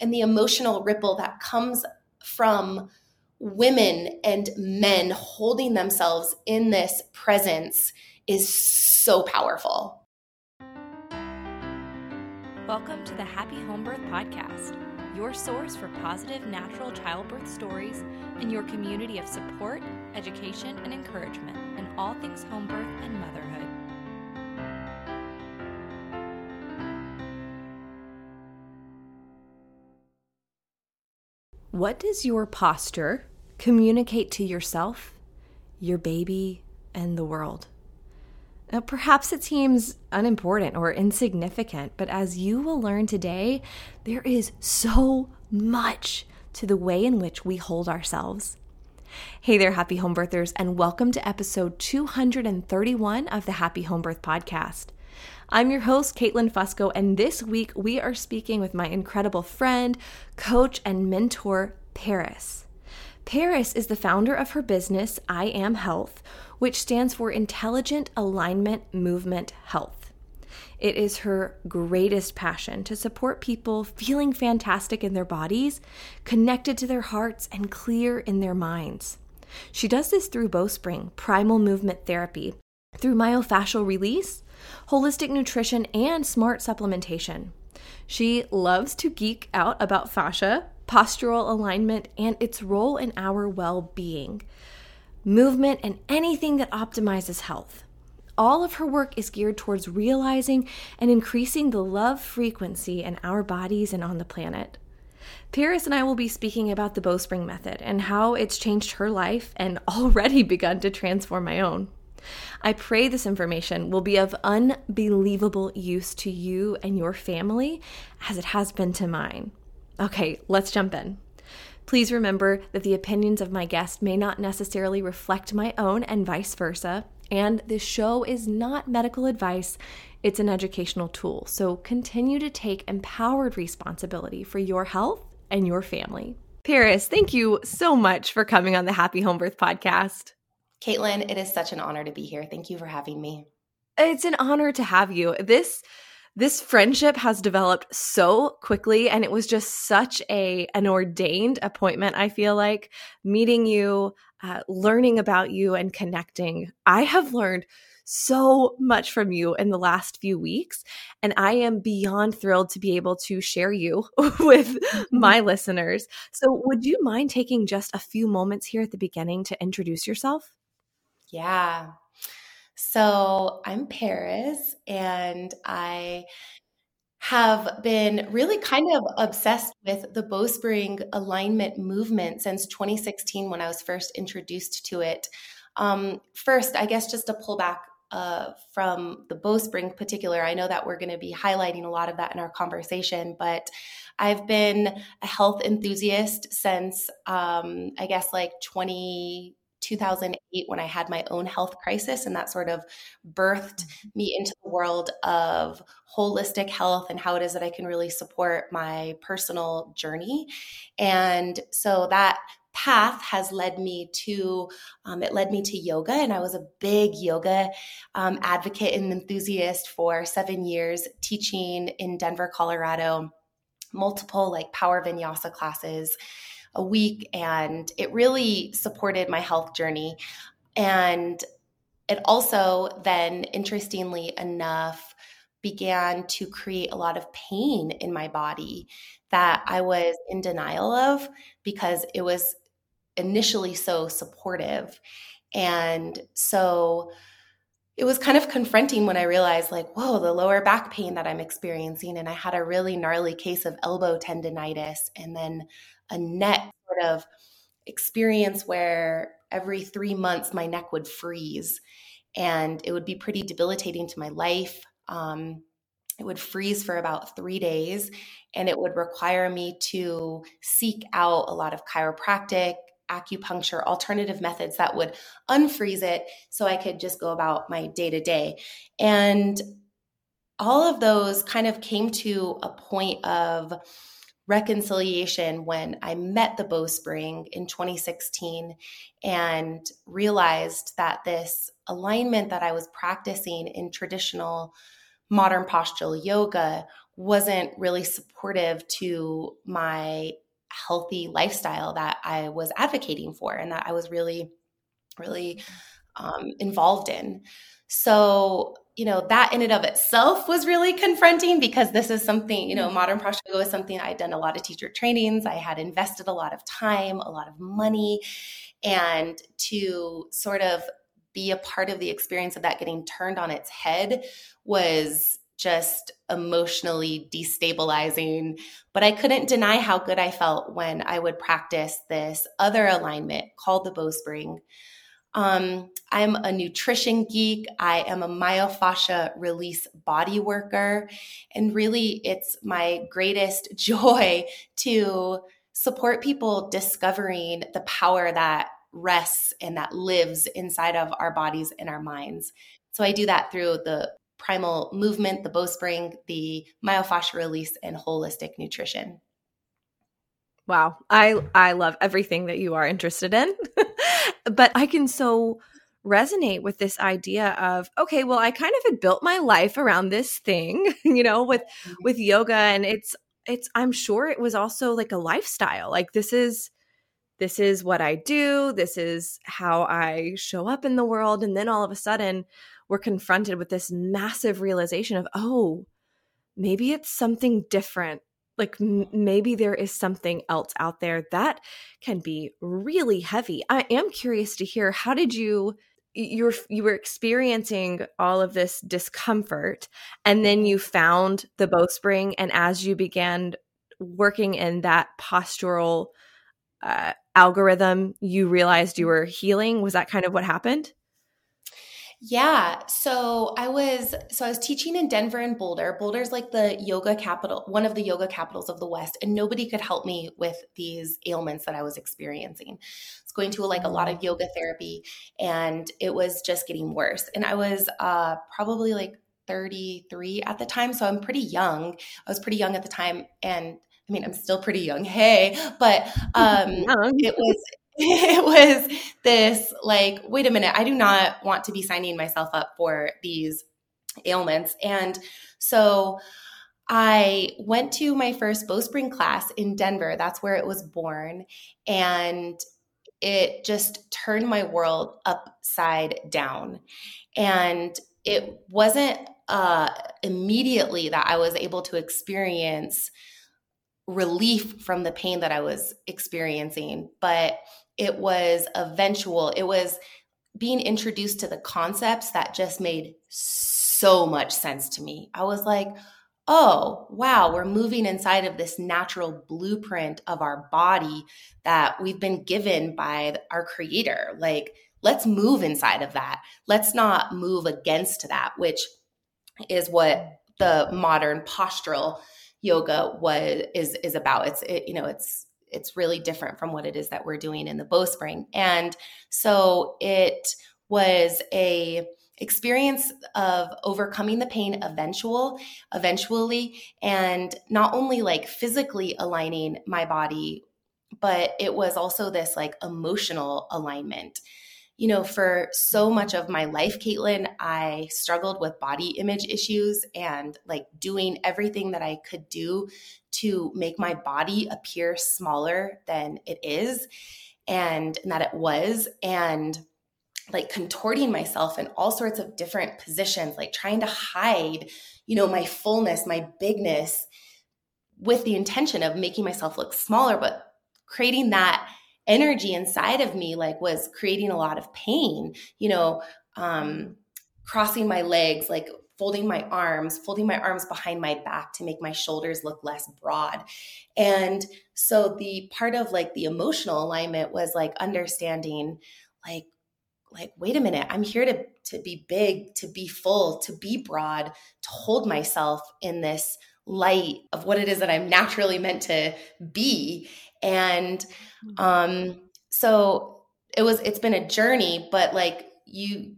and the emotional ripple that comes from women and men holding themselves in this presence is so powerful. Welcome to the Happy Home Birth Podcast, your source for positive natural childbirth stories and your community of support, education, and encouragement in all things home birth and motherhood. What does your posture communicate to yourself, your baby, and the world? Now, perhaps it seems unimportant or insignificant, but as you will learn today, there is so much to the way in which we hold ourselves. Hey there, happy home birthers, and welcome to episode 231 of the Happy Home Birth Podcast. I'm your host, Caitlin Fusco, and this week we are speaking with my incredible friend, coach, and mentor, Paris. Paris is the founder of her business, I Am Health, which stands for Intelligent Alignment Movement Health. It is her greatest passion to support people feeling fantastic in their bodies, connected to their hearts, and clear in their minds. She does this through Bowspring, primal movement therapy, through myofascial release, holistic nutrition, and smart supplementation. She loves to geek out about fascia, postural alignment, and its role in our well being, movement, and anything that optimizes health. All of her work is geared towards realizing and increasing the love frequency in our bodies and on the planet. Paris and I will be speaking about the Bowspring method and how it's changed her life and already begun to transform my own. I pray this information will be of unbelievable use to you and your family as it has been to mine. Okay, let's jump in. Please remember that the opinions of my guest may not necessarily reflect my own and vice versa. And this show is not medical advice, it's an educational tool. So continue to take empowered responsibility for your health and your family. Paris, thank you so much for coming on the Happy Home Birth podcast. Caitlin, it is such an honor to be here. Thank you for having me. It's an honor to have you. This this friendship has developed so quickly and it was just such a an ordained appointment i feel like meeting you uh, learning about you and connecting i have learned so much from you in the last few weeks and i am beyond thrilled to be able to share you with my listeners so would you mind taking just a few moments here at the beginning to introduce yourself yeah. So I'm Paris, and I have been really kind of obsessed with the Bowspring alignment movement since 2016 when I was first introduced to it. Um, first, I guess just to pull back uh, from the Bowspring particular, I know that we're going to be highlighting a lot of that in our conversation, but I've been a health enthusiast since um, I guess like 20 2008 when I had my own health crisis, and that sort of birthed mm-hmm. me into the world of holistic health and how it is that I can really support my personal journey. And so that path has led me to um, it led me to yoga and i was a big yoga um, advocate and enthusiast for seven years teaching in denver colorado multiple like power vinyasa classes a week and it really supported my health journey. And it also then, interestingly enough, began to create a lot of pain in my body that I was in denial of because it was initially so supportive. And so it was kind of confronting when I realized, like, whoa, the lower back pain that I'm experiencing. And I had a really gnarly case of elbow tendonitis. And then a neck sort of experience where every three months my neck would freeze and it would be pretty debilitating to my life. Um, it would freeze for about three days and it would require me to seek out a lot of chiropractic acupuncture alternative methods that would unfreeze it so i could just go about my day to day and all of those kind of came to a point of reconciliation when I met the Bowspring in 2016 and realized that this alignment that I was practicing in traditional modern postural yoga wasn't really supportive to my healthy lifestyle that I was advocating for and that I was really, really um, involved in. So, you know, that in and of itself was really confronting because this is something, you know, modern yoga is something I'd done a lot of teacher trainings. I had invested a lot of time, a lot of money, and to sort of be a part of the experience of that getting turned on its head was just emotionally destabilizing. But I couldn't deny how good I felt when I would practice this other alignment called the bowspring. Um, I'm a nutrition geek. I am a myofascia release body worker. And really, it's my greatest joy to support people discovering the power that rests and that lives inside of our bodies and our minds. So I do that through the primal movement, the bowspring, the myofascia release, and holistic nutrition. Wow, I I love everything that you are interested in, but I can so resonate with this idea of okay, well, I kind of had built my life around this thing, you know, with mm-hmm. with yoga, and it's it's I'm sure it was also like a lifestyle. Like this is this is what I do, this is how I show up in the world, and then all of a sudden we're confronted with this massive realization of, oh, maybe it's something different. Like m- maybe there is something else out there that can be really heavy. I am curious to hear how did you you're you were experiencing all of this discomfort and then you found the bowspring and as you began working in that postural uh, algorithm you realized you were healing? Was that kind of what happened yeah. So I was so I was teaching in Denver and Boulder. Boulder's like the yoga capital, one of the yoga capitals of the West, and nobody could help me with these ailments that I was experiencing. It's going to like a lot of yoga therapy and it was just getting worse. And I was uh probably like 33 at the time, so I'm pretty young. I was pretty young at the time and I mean, I'm still pretty young. Hey, but um, it was it was this like, wait a minute, I do not want to be signing myself up for these ailments. And so I went to my first bowspring class in Denver. That's where it was born. And it just turned my world upside down. And it wasn't uh, immediately that I was able to experience relief from the pain that I was experiencing, but it was eventual. It was being introduced to the concepts that just made so much sense to me. I was like, oh, wow, we're moving inside of this natural blueprint of our body that we've been given by our creator. Like, let's move inside of that. Let's not move against that, which is what the modern postural yoga was is is about. It's it, you know, it's it's really different from what it is that we're doing in the bowspring. And so it was a experience of overcoming the pain eventual eventually and not only like physically aligning my body but it was also this like emotional alignment you know, for so much of my life, Caitlin, I struggled with body image issues and like doing everything that I could do to make my body appear smaller than it is and, and that it was. And like contorting myself in all sorts of different positions, like trying to hide, you know, my fullness, my bigness with the intention of making myself look smaller, but creating that energy inside of me like was creating a lot of pain you know um crossing my legs like folding my arms folding my arms behind my back to make my shoulders look less broad. And so the part of like the emotional alignment was like understanding like like wait a minute i'm here to to be big to be full to be broad to hold myself in this light of what it is that i'm naturally meant to be and mm-hmm. um so it was it's been a journey but like you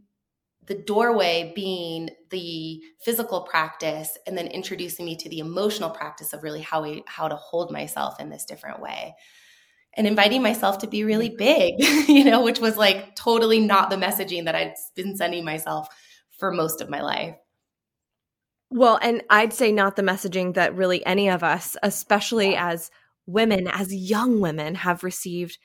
the doorway being the physical practice and then introducing me to the emotional practice of really how we how to hold myself in this different way and inviting myself to be really mm-hmm. big you know which was like totally not the messaging that i'd been sending myself for most of my life Well, and I'd say not the messaging that really any of us, especially as women, as young women, have received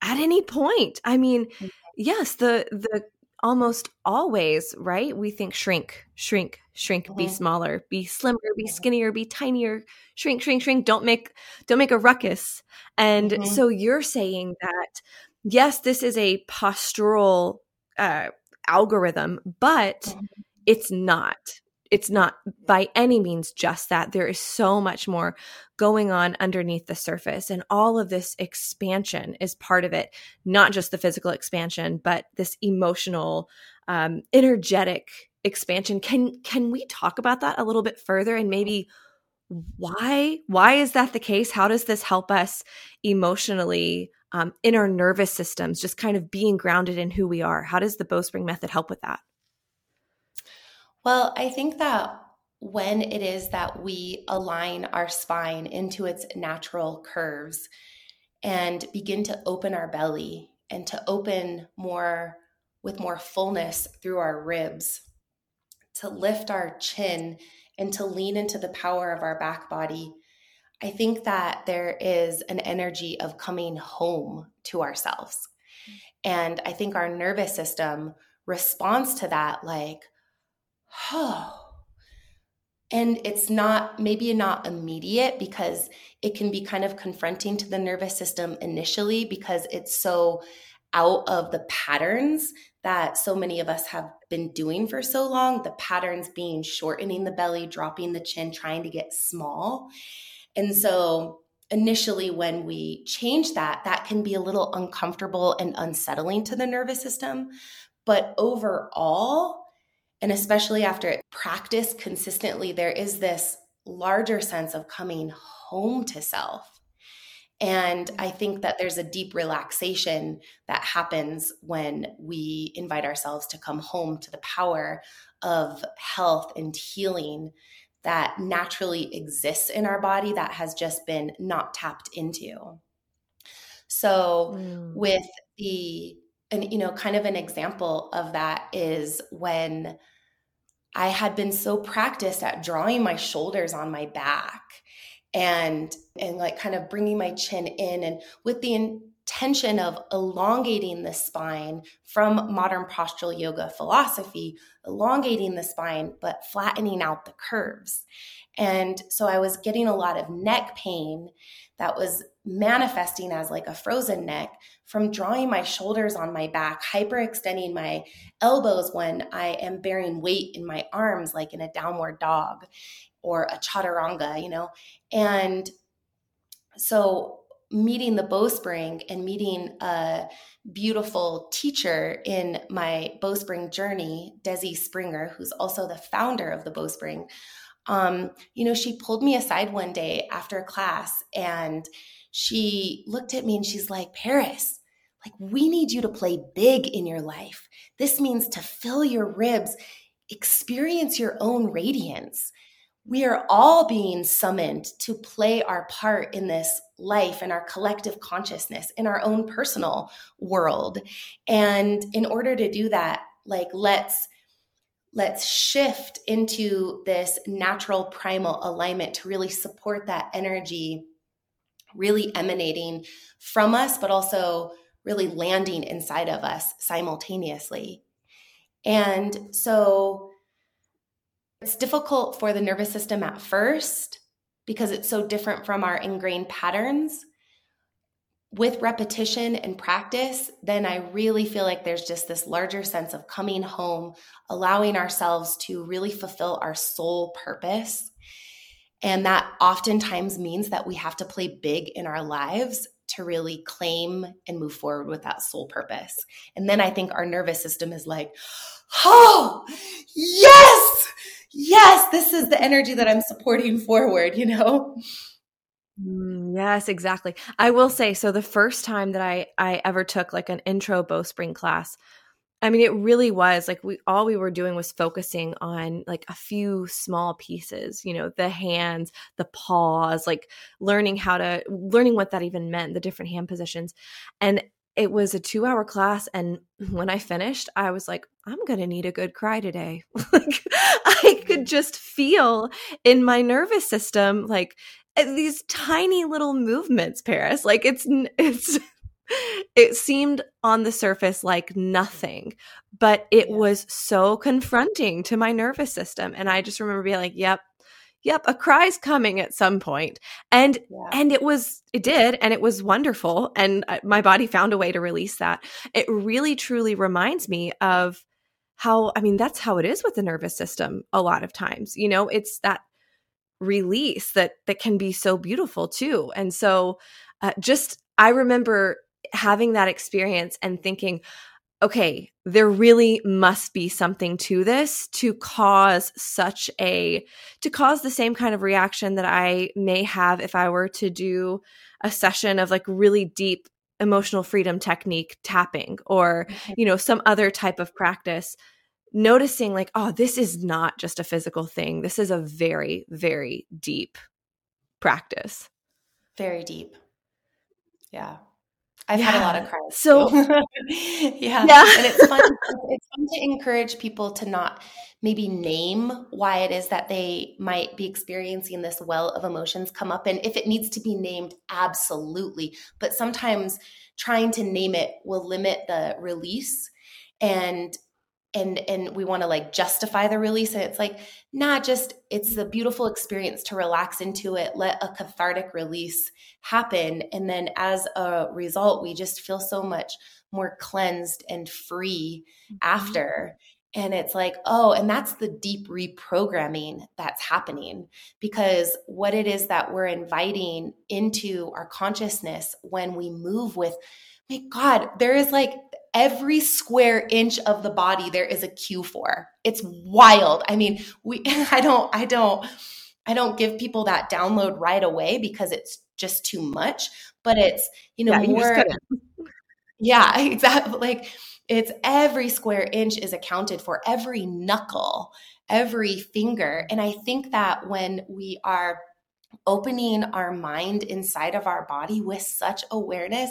at any point. I mean, mm-hmm. yes, the the almost always, right? We think shrink, shrink, shrink, mm-hmm. be smaller, be slimmer, be mm-hmm. skinnier, be tinier, shrink, shrink, shrink. Don't make don't make a ruckus. And mm-hmm. so you're saying that yes, this is a postural uh, algorithm, but mm-hmm. it's not it's not by any means just that. There is so much more going on underneath the surface. And all of this expansion is part of it, not just the physical expansion, but this emotional, um, energetic expansion. Can can we talk about that a little bit further and maybe why why is that the case? How does this help us emotionally um, in our nervous systems, just kind of being grounded in who we are? How does the Bowspring method help with that? Well, I think that when it is that we align our spine into its natural curves and begin to open our belly and to open more with more fullness through our ribs, to lift our chin and to lean into the power of our back body, I think that there is an energy of coming home to ourselves. Mm. And I think our nervous system responds to that like, oh. And it's not, maybe not immediate because it can be kind of confronting to the nervous system initially because it's so out of the patterns that so many of us have been doing for so long. The patterns being shortening the belly, dropping the chin, trying to get small. And so initially, when we change that, that can be a little uncomfortable and unsettling to the nervous system. But overall, and especially after practice consistently, there is this larger sense of coming home to self. And I think that there's a deep relaxation that happens when we invite ourselves to come home to the power of health and healing that naturally exists in our body that has just been not tapped into. So, mm. with the, and you know, kind of an example of that is when I had been so practiced at drawing my shoulders on my back and and like kind of bringing my chin in and with the intention of elongating the spine from modern postural yoga philosophy elongating the spine but flattening out the curves. And so i was getting a lot of neck pain that was manifesting as like a frozen neck from drawing my shoulders on my back, hyperextending my elbows when I am bearing weight in my arms, like in a downward dog or a chaturanga, you know. And so meeting the bowspring and meeting a beautiful teacher in my bowspring journey, Desi Springer, who's also the founder of the bowspring. Um, you know, she pulled me aside one day after class and she looked at me and she's like, Paris, like, we need you to play big in your life. This means to fill your ribs, experience your own radiance. We are all being summoned to play our part in this life and our collective consciousness in our own personal world. And in order to do that, like, let's let's shift into this natural primal alignment to really support that energy really emanating from us, but also really landing inside of us simultaneously. And so it's difficult for the nervous system at first because it's so different from our ingrained patterns. With repetition and practice, then I really feel like there's just this larger sense of coming home, allowing ourselves to really fulfill our soul purpose and that oftentimes means that we have to play big in our lives to really claim and move forward with that soul purpose. And then I think our nervous system is like, oh, yes, yes, this is the energy that I'm supporting forward, you know? Mm, yes, exactly. I will say so the first time that I I ever took like an intro bowspring class I mean, it really was like we all we were doing was focusing on like a few small pieces, you know, the hands, the paws, like learning how to learning what that even meant, the different hand positions. And it was a two hour class. And when I finished, I was like, I'm going to need a good cry today. like, I could just feel in my nervous system, like Uh, these tiny little movements, Paris. Like, it's, it's, it seemed on the surface like nothing, but it yeah. was so confronting to my nervous system. And I just remember being like, yep, yep a cry's coming at some point and yeah. and it was it did and it was wonderful and uh, my body found a way to release that it really truly reminds me of how i mean that's how it is with the nervous system a lot of times you know it's that release that that can be so beautiful too and so uh, just i remember having that experience and thinking okay, there really must be something to this to cause such a, to cause the same kind of reaction that I may have if I were to do a session of like really deep emotional freedom technique tapping or, you know, some other type of practice. Noticing like, oh, this is not just a physical thing. This is a very, very deep practice. Very deep. Yeah. I've yeah. had a lot of cries. So yeah. yeah. and it's fun. It's fun to encourage people to not maybe name why it is that they might be experiencing this well of emotions come up. And if it needs to be named, absolutely. But sometimes trying to name it will limit the release and and and we want to like justify the release and it's like not just it's a beautiful experience to relax into it let a cathartic release happen and then as a result we just feel so much more cleansed and free mm-hmm. after and it's like oh and that's the deep reprogramming that's happening because what it is that we're inviting into our consciousness when we move with my god there is like every square inch of the body there is a cue for. It's wild. I mean, we I don't I don't I don't give people that download right away because it's just too much, but it's, you know, yeah, more Yeah, exactly. Like it's every square inch is accounted for, every knuckle, every finger. And I think that when we are opening our mind inside of our body with such awareness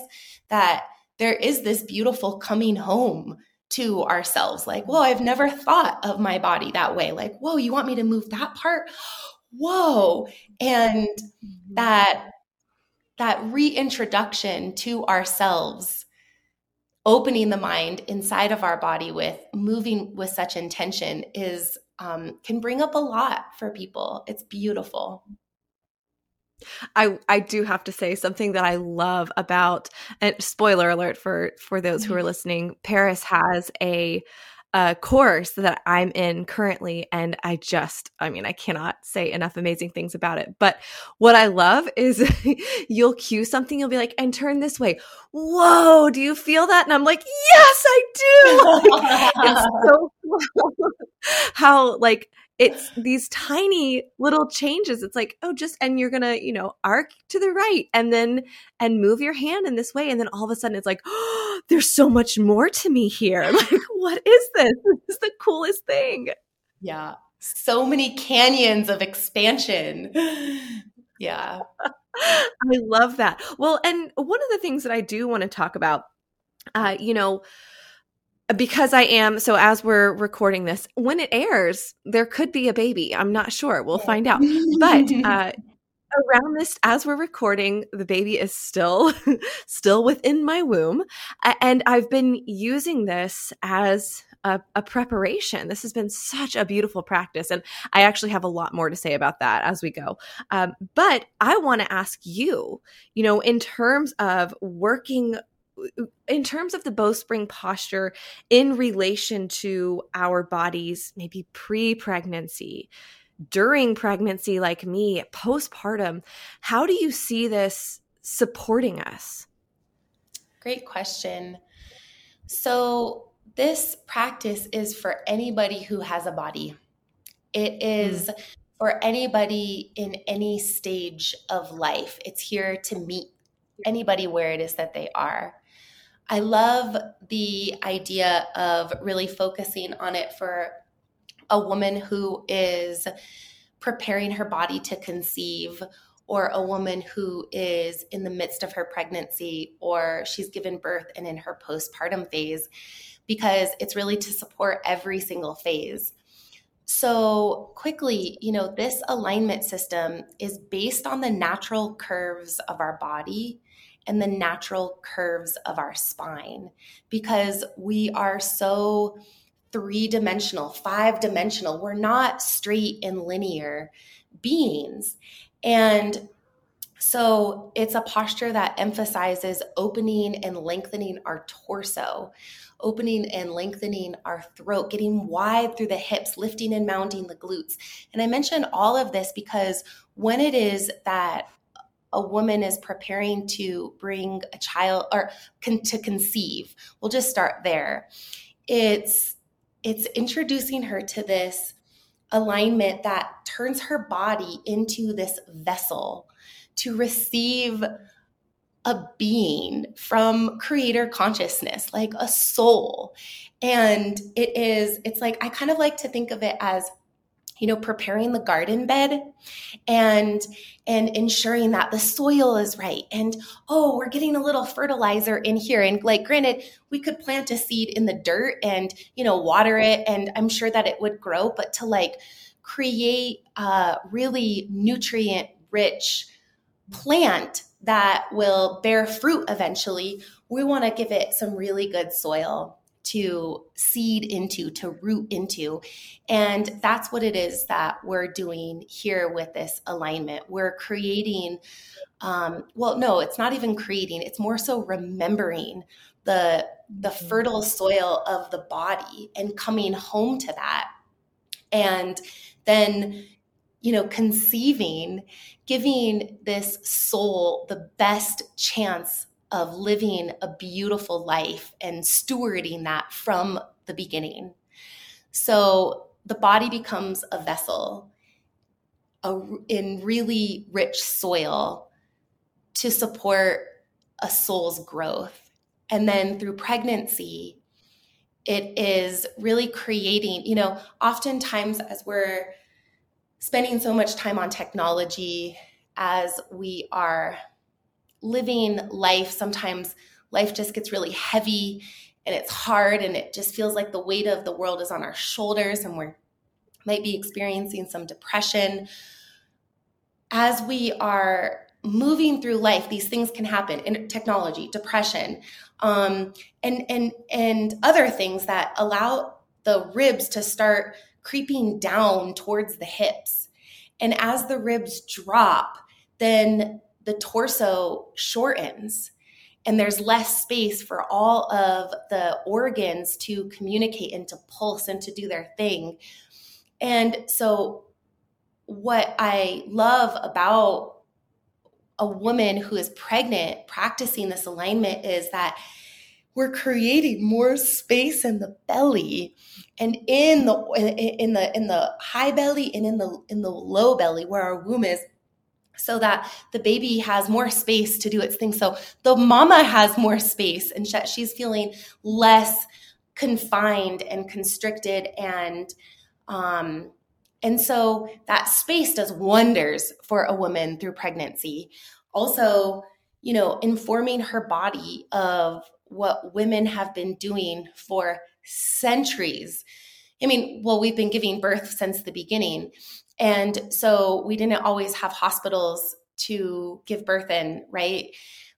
that there is this beautiful coming home to ourselves. Like whoa i've never thought of my body that way. Like whoa you want me to move that part? Whoa. And mm-hmm. that that reintroduction to ourselves opening the mind inside of our body with moving with such intention is um, can bring up a lot for people. It's beautiful I I do have to say something that I love about and spoiler alert for for those who are mm-hmm. listening. Paris has a a course that I'm in currently, and I just, I mean, I cannot say enough amazing things about it. But what I love is you'll cue something, you'll be like, and turn this way. Whoa, do you feel that? And I'm like, yes, I do. Like, it's so cool how like it's these tiny little changes. It's like, oh, just, and you're going to, you know, arc to the right and then, and move your hand in this way. And then all of a sudden it's like, oh, there's so much more to me here. Like, what is this? This is the coolest thing. Yeah. So many canyons of expansion. Yeah. I love that. Well, and one of the things that I do want to talk about, uh, you know, because I am so as we're recording this, when it airs, there could be a baby. I'm not sure. We'll find out. But uh, around this as we're recording the baby is still still within my womb and i've been using this as a, a, preparation this has been such a beautiful practice and i actually have a lot more to say about that as we go um, but i want to ask you you know in terms of working in terms of the bowspring posture in relation to our bodies, maybe pre pregnancy, during pregnancy, like me, postpartum, how do you see this supporting us? Great question. So, this practice is for anybody who has a body. It is mm. for anybody in any stage of life. It's here to meet anybody where it is that they are. I love the idea of really focusing on it for a woman who is preparing her body to conceive or a woman who is in the midst of her pregnancy or she's given birth and in her postpartum phase because it's really to support every single phase. So, quickly, you know, this alignment system is based on the natural curves of our body and the natural curves of our spine because we are so three dimensional, five dimensional. We're not straight and linear beings. And so it's a posture that emphasizes opening and lengthening our torso, opening and lengthening our throat, getting wide through the hips, lifting and mounting the glutes. And I mention all of this because when it is that a woman is preparing to bring a child or con- to conceive, we'll just start there. It's it's introducing her to this alignment that turns her body into this vessel to receive a being from creator consciousness, like a soul. And it is, it's like, I kind of like to think of it as you know preparing the garden bed and and ensuring that the soil is right. And oh we're getting a little fertilizer in here. And like granted we could plant a seed in the dirt and you know water it and i'm sure that it would grow but to like create a really nutrient rich plant that will bear fruit eventually, we want to give it some really good soil to seed into, to root into. And that's what it is that we're doing here with this alignment. We're creating, um, well, no, it's not even creating, it's more so remembering the the mm-hmm. fertile soil of the body and coming home to that and then you know conceiving giving this soul the best chance of living a beautiful life and stewarding that from the beginning. So the body becomes a vessel a, in really rich soil to support a soul's growth. And then through pregnancy it is really creating you know oftentimes as we're spending so much time on technology as we are living life, sometimes life just gets really heavy and it's hard and it just feels like the weight of the world is on our shoulders and we're might be experiencing some depression. As we are moving through life, these things can happen in technology, depression, um, and and and other things that allow the ribs to start creeping down towards the hips. And as the ribs drop, then the torso shortens and there's less space for all of the organs to communicate and to pulse and to do their thing. And so, what I love about a woman who is pregnant practicing this alignment is that we're creating more space in the belly and in the in the in the high belly and in the in the low belly where our womb is so that the baby has more space to do its thing so the mama has more space and she's feeling less confined and constricted and um and so that space does wonders for a woman through pregnancy also you know informing her body of what women have been doing for centuries. I mean, well, we've been giving birth since the beginning. And so we didn't always have hospitals to give birth in, right?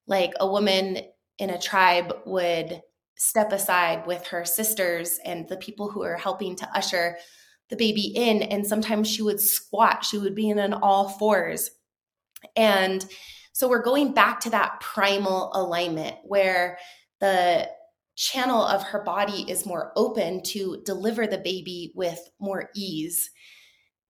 Like a woman in a tribe would step aside with her sisters and the people who are helping to usher the baby in. And sometimes she would squat, she would be in an all fours. And so we're going back to that primal alignment where the channel of her body is more open to deliver the baby with more ease,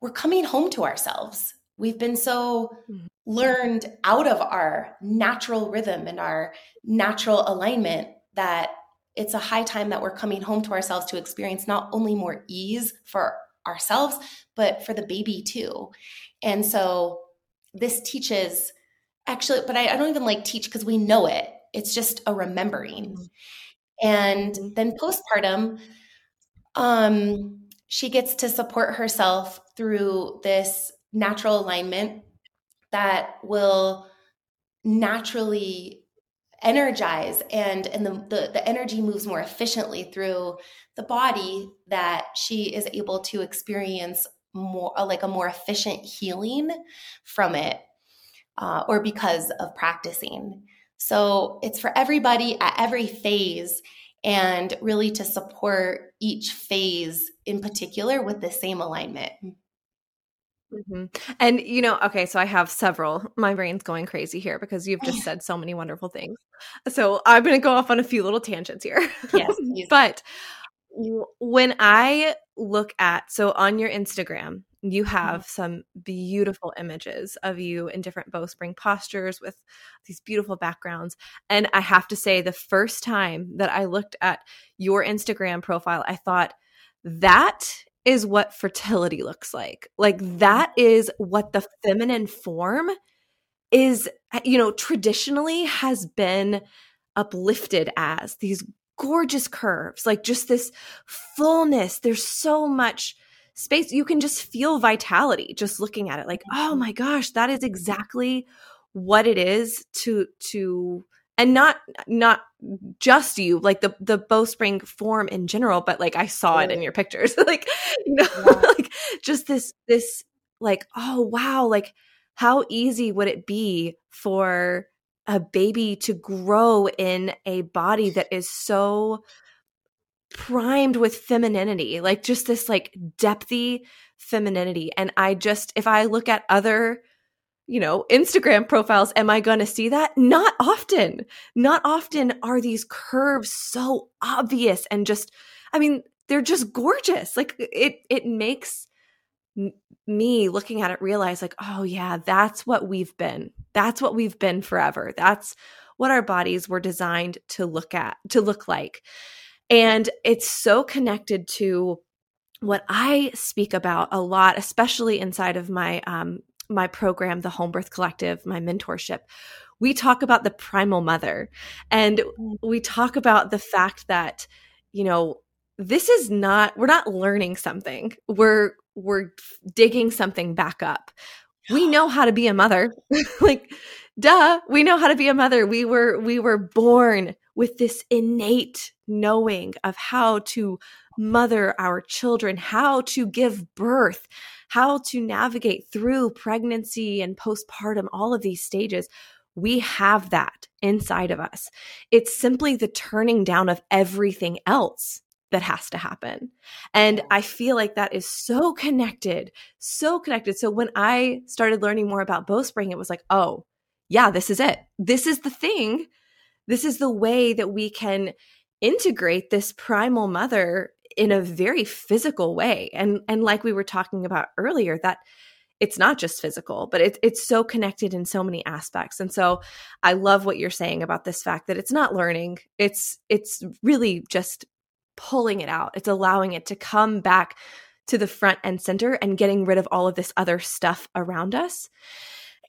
we're coming home to ourselves. We've been so mm-hmm. learned out of our natural rhythm and our natural alignment that it's a high time that we're coming home to ourselves to experience not only more ease for ourselves, but for the baby too. And so this teaches actually, but I, I don't even like teach because we know it. It's just a remembering. Mm-hmm. And mm-hmm. then postpartum, um, she gets to support herself through this natural alignment that will naturally energize and and the, the, the energy moves more efficiently through the body that she is able to experience more like a more efficient healing from it uh, or because of practicing. So it's for everybody at every phase and really to support each phase in particular with the same alignment Mm-hmm. And you know, okay, so I have several. My brain's going crazy here because you've just said so many wonderful things. So I'm going to go off on a few little tangents here. Yes, but when I look at so on your Instagram, you mm-hmm. have some beautiful images of you in different bowspring postures with these beautiful backgrounds. And I have to say, the first time that I looked at your Instagram profile, I thought that is what fertility looks like. Like that mm. is what the feminine form is, eh, you know, traditionally has been uplifted as these gorgeous curves, like just this fullness. There's so much space. You can just feel vitality just looking at it. Like, oh mm-hmm. my gosh, that is exactly what it is to to and not not just you like the the bowspring form in general but like i saw it in your pictures like you know yeah. like just this this like oh wow like how easy would it be for a baby to grow in a body that is so primed with femininity like just this like depthy femininity and i just if i look at other you know, Instagram profiles, am I going to see that? Not often. Not often are these curves so obvious and just, I mean, they're just gorgeous. Like it, it makes me looking at it realize like, oh yeah, that's what we've been. That's what we've been forever. That's what our bodies were designed to look at, to look like. And it's so connected to what I speak about a lot, especially inside of my um, my program, the Home Birth Collective, my mentorship, we talk about the primal mother and mm. we talk about the fact that, you know, this is not we're not learning something. We're we're digging something back up. We know how to be a mother. like duh, we know how to be a mother. We were we were born with this innate knowing of how to mother our children, how to give birth, how to navigate through pregnancy and postpartum, all of these stages. We have that inside of us. It's simply the turning down of everything else that has to happen. And I feel like that is so connected, so connected. So when I started learning more about bowspring, it was like, oh, yeah, this is it. This is the thing. This is the way that we can integrate this primal mother in a very physical way. And and like we were talking about earlier that it's not just physical but it, it's so connected in so many aspects. And so i love what you're saying about this fact that it's not learning. It's it's really just pulling it out. It's allowing it to come back to the front and center and getting rid of all of this other stuff around us.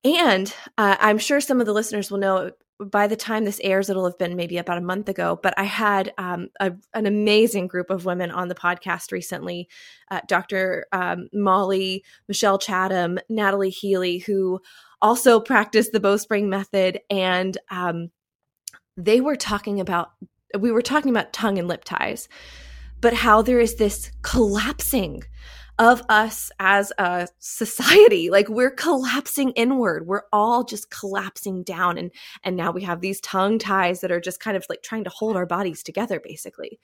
And uh, I'm sure some of the listeners will know by the time this airs, it'll have been maybe about a month ago. But I had um, a, an amazing group of women on the podcast recently uh, Dr. Um, Molly, Michelle Chatham, Natalie Healy, who also practice the bowspring method. And um, they were talking about, we were talking about tongue and lip ties, but how there is this collapsing of us as a society. Like we're collapsing inward. We're all just collapsing down. And and now we have these tongue ties that are just kind of like trying to hold our bodies together basically.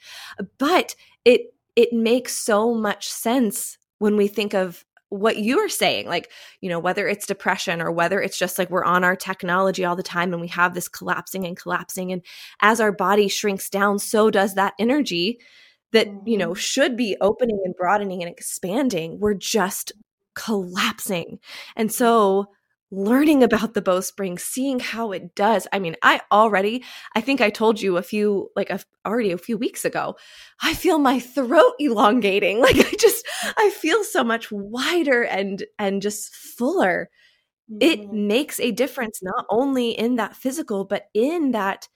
But it it makes so much sense when we think of what you are saying. Like you know whether it's depression or whether it's just like we're on our technology all the time and we have this collapsing and collapsing. And as our body shrinks down so does that energy that you know mm-hmm. should be opening and broadening and expanding we're just collapsing and so learning about the bowspring seeing how it does i mean i already i think i told you a few like a, already a few weeks ago i feel my throat elongating like i just i feel so much wider and and just fuller mm-hmm. it makes a difference not only in that physical but in that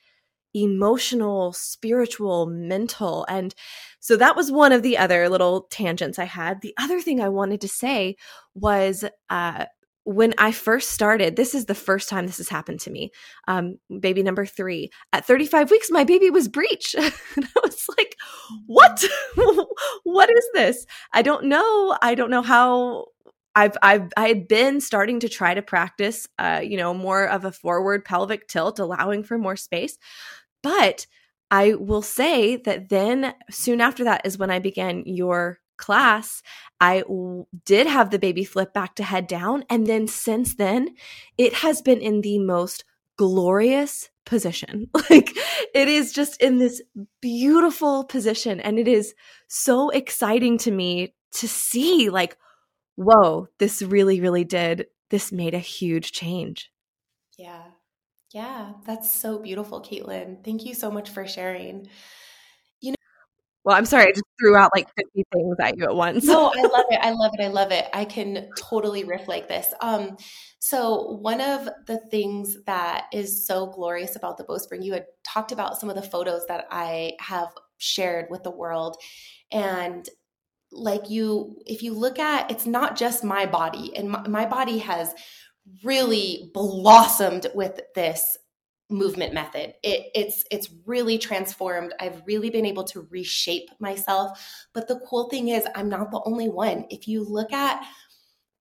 emotional, spiritual, mental. And so that was one of the other little tangents I had. The other thing I wanted to say was uh, when I first started, this is the first time this has happened to me. Um, baby number three. At 35 weeks, my baby was breech. and I was like, what? what is this? I don't know. I don't know how I've I've I had been starting to try to practice uh, you know, more of a forward pelvic tilt, allowing for more space. But I will say that then soon after that is when I began your class, I w- did have the baby flip back to head down. And then since then, it has been in the most glorious position. Like it is just in this beautiful position. And it is so exciting to me to see, like, whoa, this really, really did. This made a huge change. Yeah. Yeah. That's so beautiful, Caitlin. Thank you so much for sharing. You know, well, I'm sorry, I just threw out like 50 things at you at once. no, I love it. I love it. I love it. I can totally riff like this. Um, so one of the things that is so glorious about the Bowspring, you had talked about some of the photos that I have shared with the world. And like you, if you look at it's not just my body, and my, my body has really blossomed with this movement method. It, it's it's really transformed. I've really been able to reshape myself. But the cool thing is, I'm not the only one. If you look at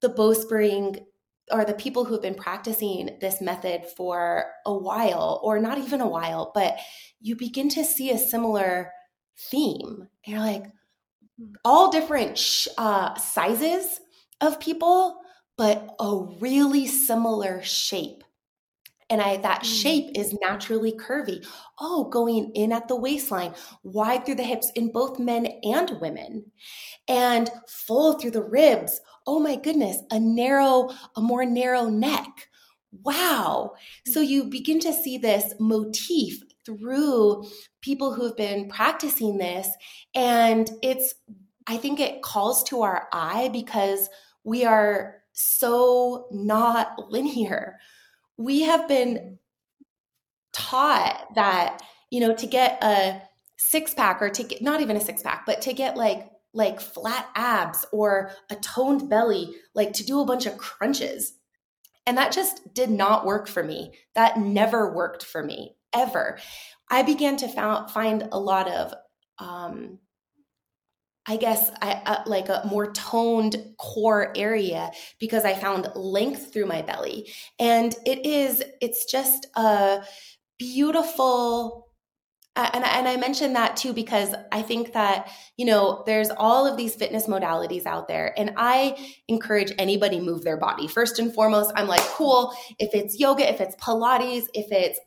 the bowspring or the people who have been practicing this method for a while, or not even a while, but you begin to see a similar theme. You're like, all different sh- uh, sizes of people, but a really similar shape and I that mm. shape is naturally curvy. Oh, going in at the waistline, wide through the hips in both men and women, and full through the ribs. Oh my goodness, a narrow, a more narrow neck. Wow. So you begin to see this motif through people who have been practicing this and it's I think it calls to our eye because we are so not linear. We have been taught that you know to get a six pack or to get not even a six pack but to get like like flat abs or a toned belly like to do a bunch of crunches. And that just did not work for me. That never worked for me ever. I began to found, find a lot of um, I guess I uh, like a more toned core area because I found length through my belly. And it is, it's just a beautiful and, and I mentioned that too because I think that, you know, there's all of these fitness modalities out there. And I encourage anybody move their body. First and foremost, I'm like, cool. If it's yoga, if it's Pilates, if it's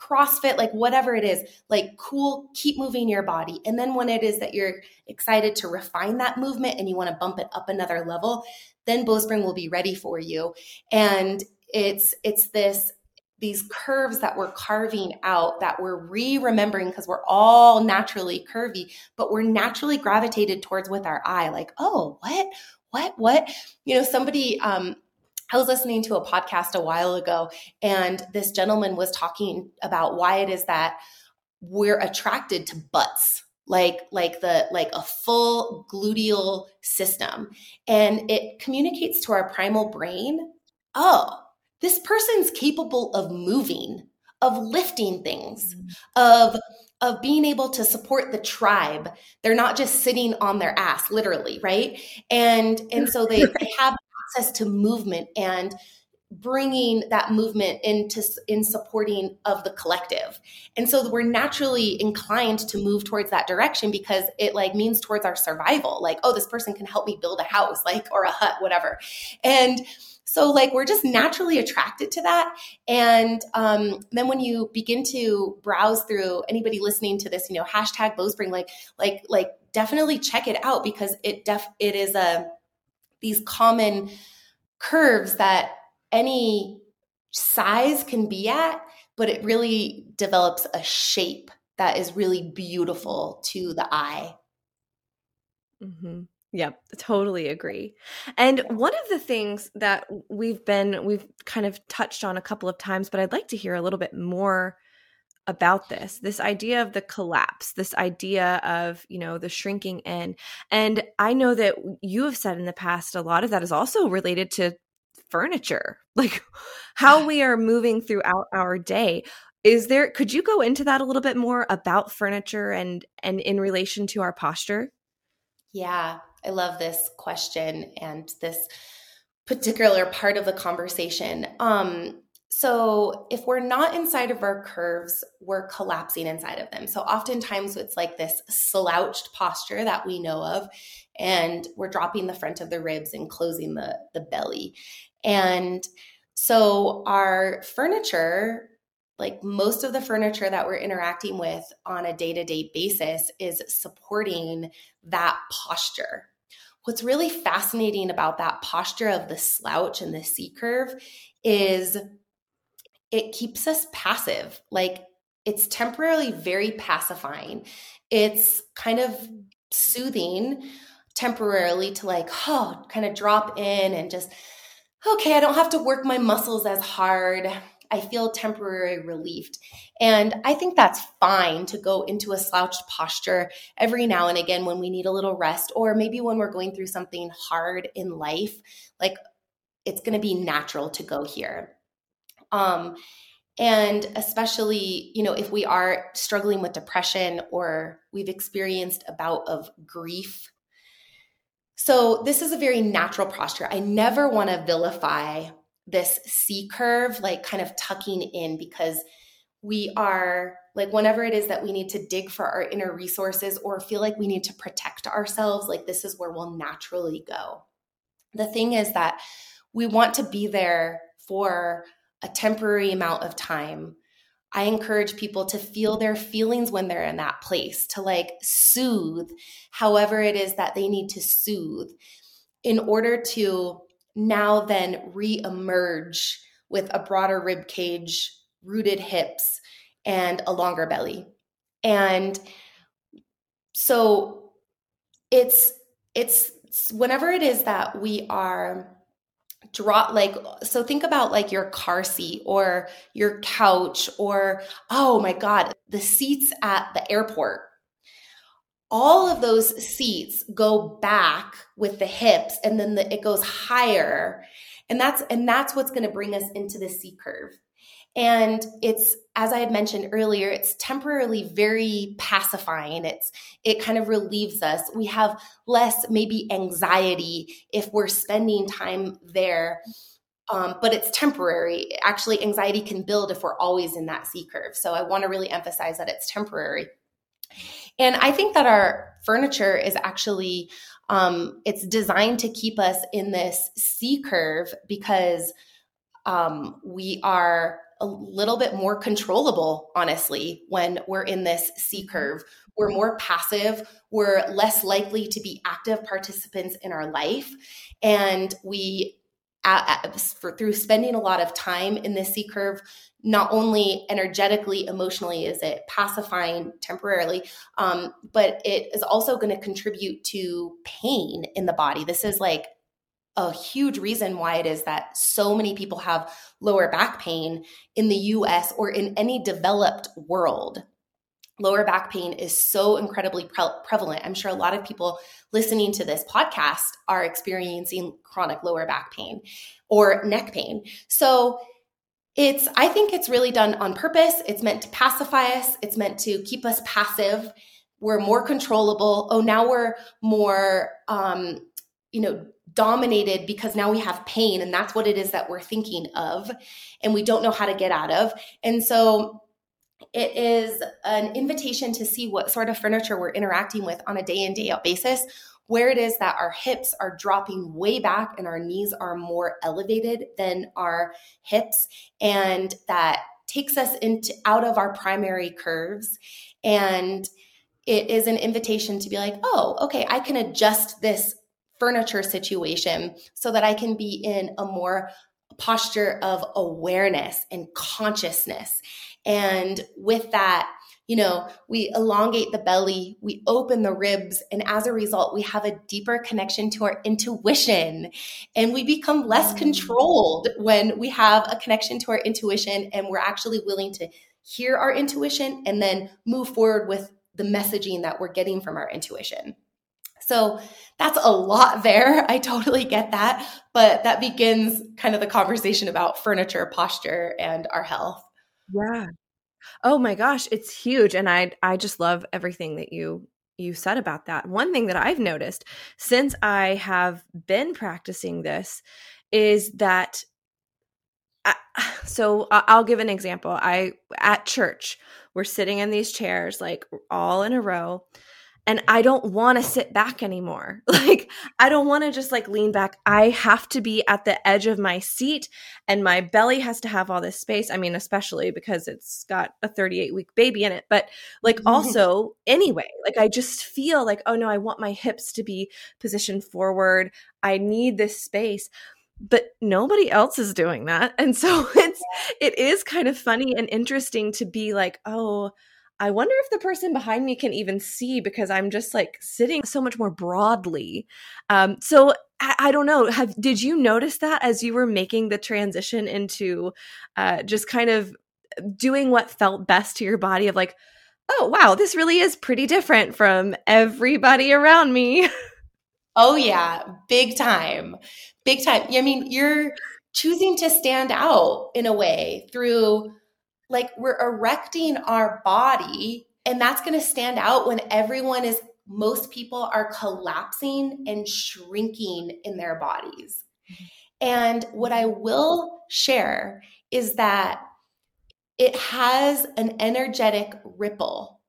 CrossFit, like whatever it is, like cool, keep moving your body. And then when it is that you're excited to refine that movement and you want to bump it up another level, then Bowspring will be ready for you. And it's it's this these curves that we're carving out that we're re-remembering because we're all naturally curvy, but we're naturally gravitated towards with our eye, like, oh, what? What? What? You know, somebody um I was listening to a podcast a while ago, and this gentleman was talking about why it is that we're attracted to butts like like the like a full gluteal system. And it communicates to our primal brain oh this person's capable of moving of lifting things mm-hmm. of of being able to support the tribe. They're not just sitting on their ass literally right? And and so they, they have access to movement and bringing that movement into in supporting of the collective. And so we're naturally inclined to move towards that direction because it like means towards our survival like oh this person can help me build a house like or a hut whatever. And so like we're just naturally attracted to that. And um, then when you begin to browse through anybody listening to this you know hashtag bowspring like like like definitely check it out because it def it is a these common curves that any size can be at, but it really develops a shape that is really beautiful to the eye. Mm-hmm. Yep, totally agree. And one of the things that we've been, we've kind of touched on a couple of times, but I'd like to hear a little bit more about this this idea of the collapse this idea of you know the shrinking in and i know that you have said in the past a lot of that is also related to furniture, like how we are moving throughout our day. Is there could you go into that a little bit more about furniture and and in relation to our posture? Yeah, I love this question and this particular part of the conversation. Um so if we're not inside of our curves, we're collapsing inside of them. So oftentimes it's like this slouched posture that we know of, and we're dropping the front of the ribs and closing the, the belly. And so our furniture, like most of the furniture that we're interacting with on a day to day basis, is supporting that posture. What's really fascinating about that posture of the slouch and the C curve is it keeps us passive. Like it's temporarily very pacifying. It's kind of soothing temporarily to like, oh, kind of drop in and just, okay, I don't have to work my muscles as hard. I feel temporarily relieved. And I think that's fine to go into a slouched posture every now and again when we need a little rest, or maybe when we're going through something hard in life. Like it's going to be natural to go here. Um, and especially, you know, if we are struggling with depression or we've experienced a bout of grief. So, this is a very natural posture. I never want to vilify this C curve, like kind of tucking in, because we are like, whenever it is that we need to dig for our inner resources or feel like we need to protect ourselves, like this is where we'll naturally go. The thing is that we want to be there for a temporary amount of time. I encourage people to feel their feelings when they're in that place, to like soothe however it is that they need to soothe in order to now then re-emerge with a broader rib cage, rooted hips, and a longer belly. And so it's it's whenever it is that we are drop like so think about like your car seat or your couch or oh my god the seats at the airport. All of those seats go back with the hips and then the, it goes higher. And that's and that's what's going to bring us into the c curve and it's as i had mentioned earlier it's temporarily very pacifying. It's it kind of relieves us. We have less maybe anxiety if we're spending time there um, but it's temporary. Actually anxiety can build if we're always in that c curve. So i want to really emphasize that it's temporary. And i think that our furniture is actually um, it's designed to keep us in this c curve because um, we are a little bit more controllable, honestly, when we're in this C curve. We're more passive, we're less likely to be active participants in our life. And we, for, through spending a lot of time in this C curve, not only energetically, emotionally is it pacifying temporarily, um, but it is also going to contribute to pain in the body. This is like a huge reason why it is that so many people have lower back pain in the US or in any developed world. Lower back pain is so incredibly pre- prevalent. I'm sure a lot of people listening to this podcast are experiencing chronic lower back pain or neck pain. So it's I think it's really done on purpose. It's meant to pacify us, it's meant to keep us passive. We're more controllable. Oh, now we're more um, you know, dominated because now we have pain and that's what it is that we're thinking of and we don't know how to get out of. And so it is an invitation to see what sort of furniture we're interacting with on a day in, day out basis, where it is that our hips are dropping way back and our knees are more elevated than our hips. And that takes us into out of our primary curves. And it is an invitation to be like, oh, okay, I can adjust this furniture situation so that I can be in a more posture of awareness and consciousness. And with that, you know, we elongate the belly, we open the ribs, and as a result, we have a deeper connection to our intuition. And we become less mm. controlled when we have a connection to our intuition and we're actually willing to hear our intuition and then move forward with the messaging that we're getting from our intuition. So that's a lot there. I totally get that. But that begins kind of the conversation about furniture, posture, and our health. Yeah. Oh my gosh, it's huge. And I I just love everything that you you said about that. One thing that I've noticed since I have been practicing this is that I, so I'll give an example. I at church, we're sitting in these chairs like all in a row and I don't want to sit back anymore. Like I don't want to just like lean back. I have to be at the edge of my seat and my belly has to have all this space. I mean, especially because it's got a 38 week baby in it, but like mm-hmm. also anyway, like I just feel like oh no, I want my hips to be positioned forward. I need this space but nobody else is doing that and so it's it is kind of funny and interesting to be like oh I wonder if the person behind me can even see because I'm just like sitting so much more broadly. Um, so I, I, don't know. Have did you notice that as you were making the transition into uh, just kind of doing what felt best to your body? Of like, oh wow, this really is pretty different from everybody around me. Oh yeah, big time, big time. I mean, you're choosing to stand out in a way through like we're erecting our body and that's going to stand out when everyone is most people are collapsing and shrinking in their bodies. And what i will share is that it has an energetic ripple.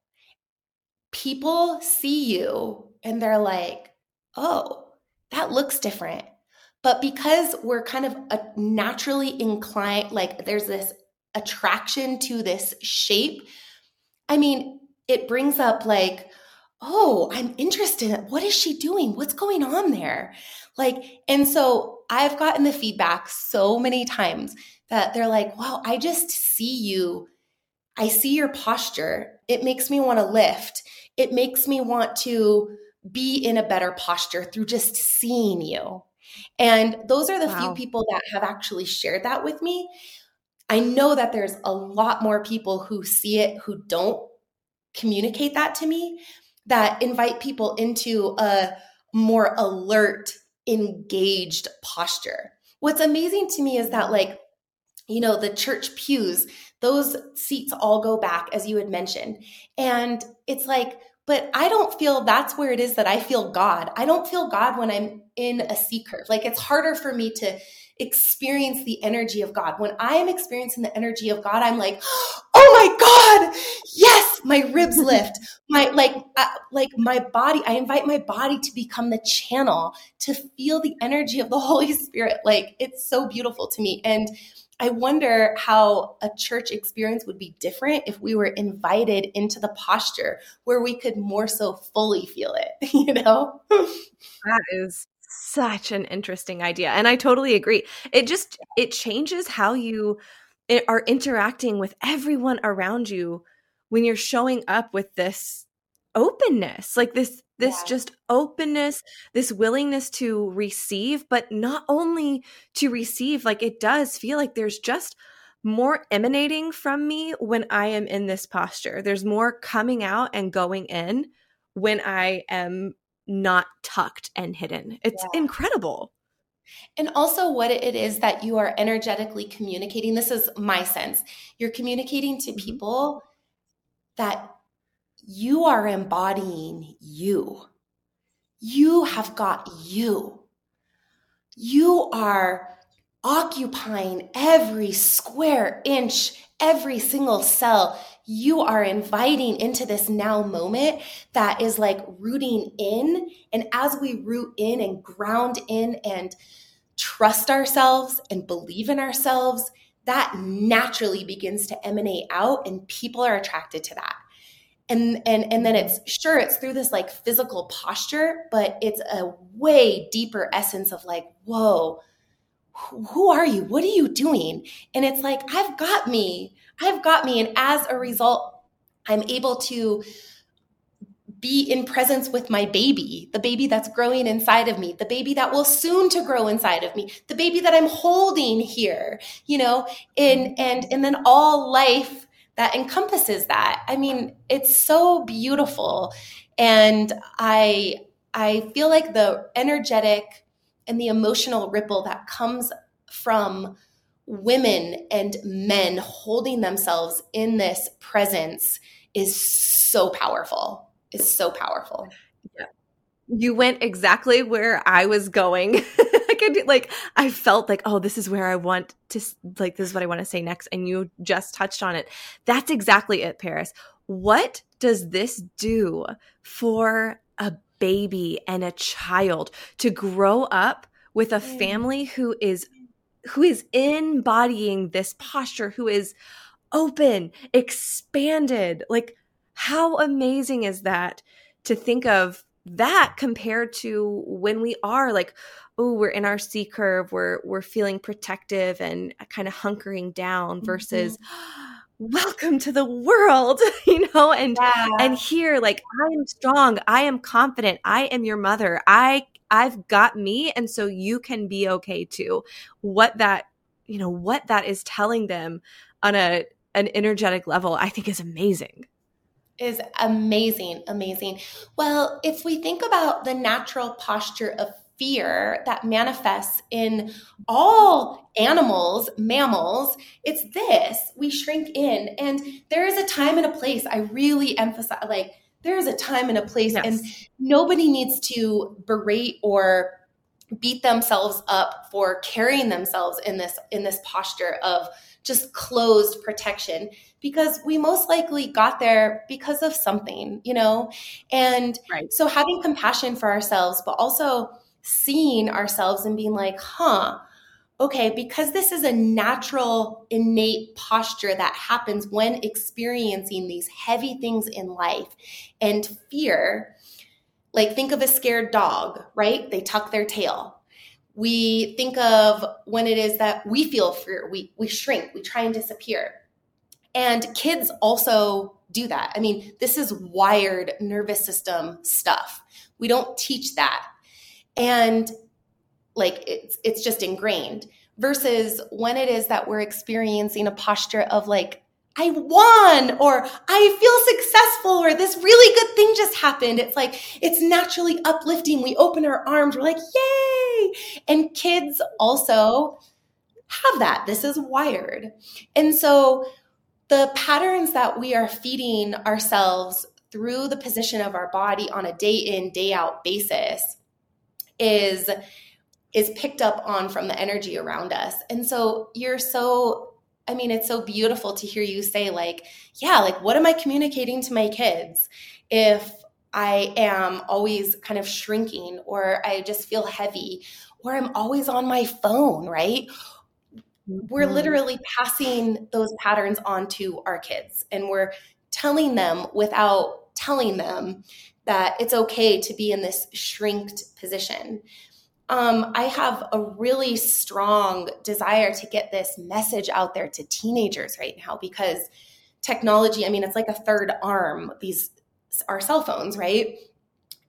People see you and they're like oh that looks different. But because we're kind of naturally inclined like there's this attraction to this shape, I mean, it brings up like, oh, I'm interested. What is she doing? What's going on there? Like, and so I've gotten the feedback so many times that they're like, wow, I just see you. I see your posture. It makes me want to lift. It makes me want to be in a better posture through just seeing you. And those are the wow. few people that have actually shared that with me. I know that there's a lot more people who see it who don't communicate that to me that invite people into a more alert, engaged posture. What's amazing to me is that, like, you know, the church pews, those seats all go back, as you had mentioned. And it's like, but I don't feel that's where it is that I feel God. I don't feel God when I'm in a C curve. Like, it's harder for me to experience the energy of God. When I am experiencing the energy of God, I'm like, oh my God, yes, my ribs lift. My like, uh, like my body. I invite my body to become the channel to feel the energy of the Holy Spirit. Like it's so beautiful to me, and I wonder how a church experience would be different if we were invited into the posture where we could more so fully feel it. You know, that is such an interesting idea and i totally agree it just it changes how you eh, are interacting with everyone around you when you're showing up with this openness like this this yeah. just openness this willingness to receive but not only to receive like it does feel like there's just more emanating from me when i am in this posture there's more coming out and going in when i am not tucked and hidden. It's yeah. incredible. And also, what it is that you are energetically communicating. This is my sense. You're communicating to mm-hmm. people that you are embodying you. You have got you. You are occupying every square inch, every single cell you are inviting into this now moment that is like rooting in. And as we root in and ground in and trust ourselves and believe in ourselves, that naturally begins to emanate out and people are attracted to that. And, and and then it's sure it's through this like physical posture, but it's a way deeper essence of like, whoa, who are you? What are you doing? And it's like, I've got me. I've got me. And as a result, I'm able to be in presence with my baby, the baby that's growing inside of me, the baby that will soon to grow inside of me, the baby that I'm holding here, you know, and and and then all life that encompasses that. I mean, it's so beautiful. And I I feel like the energetic and the emotional ripple that comes from women and men holding themselves in this presence is so powerful. Is so powerful. Yeah. You went exactly where I was going. I could like I felt like, oh, this is where I want to like this is what I want to say next and you just touched on it. That's exactly it, Paris. What does this do for a baby and a child to grow up with a mm. family who is who is embodying this posture who is open expanded like how amazing is that to think of that compared to when we are like oh we're in our c curve we're we're feeling protective and kind of hunkering down versus mm-hmm welcome to the world you know and yeah. and here like i am strong i am confident i am your mother i i've got me and so you can be okay too what that you know what that is telling them on a an energetic level i think is amazing is amazing amazing well if we think about the natural posture of fear that manifests in all animals, mammals, it's this. We shrink in. And there is a time and a place. I really emphasize, like, there is a time and a place, yes. and nobody needs to berate or beat themselves up for carrying themselves in this in this posture of just closed protection because we most likely got there because of something you know and right. so having compassion for ourselves but also seeing ourselves and being like, huh, okay, because this is a natural, innate posture that happens when experiencing these heavy things in life and fear. Like, think of a scared dog, right? They tuck their tail. We think of when it is that we feel fear, we, we shrink, we try and disappear. And kids also do that. I mean, this is wired nervous system stuff. We don't teach that and like it's it's just ingrained versus when it is that we're experiencing a posture of like I won or I feel successful or this really good thing just happened. It's like it's naturally uplifting. We open our arms, we're like, "Yay!" And kids also have that. This is wired. And so the patterns that we are feeding ourselves through the position of our body on a day in, day out basis is is picked up on from the energy around us. And so you're so I mean it's so beautiful to hear you say like, yeah, like what am I communicating to my kids if I am always kind of shrinking or I just feel heavy or I'm always on my phone, right? We're mm-hmm. literally passing those patterns on to our kids and we're telling them without telling them that it's okay to be in this shrinked position. Um, I have a really strong desire to get this message out there to teenagers right now because technology, I mean, it's like a third arm, these our cell phones, right?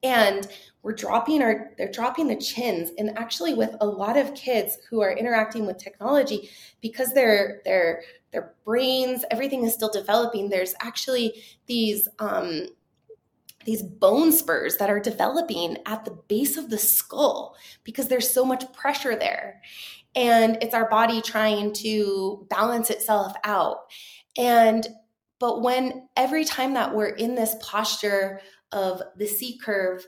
And we're dropping our they're dropping the chins and actually with a lot of kids who are interacting with technology because their their their brains everything is still developing there's actually these um, these bone spurs that are developing at the base of the skull because there's so much pressure there. And it's our body trying to balance itself out. And, but when every time that we're in this posture of the C curve,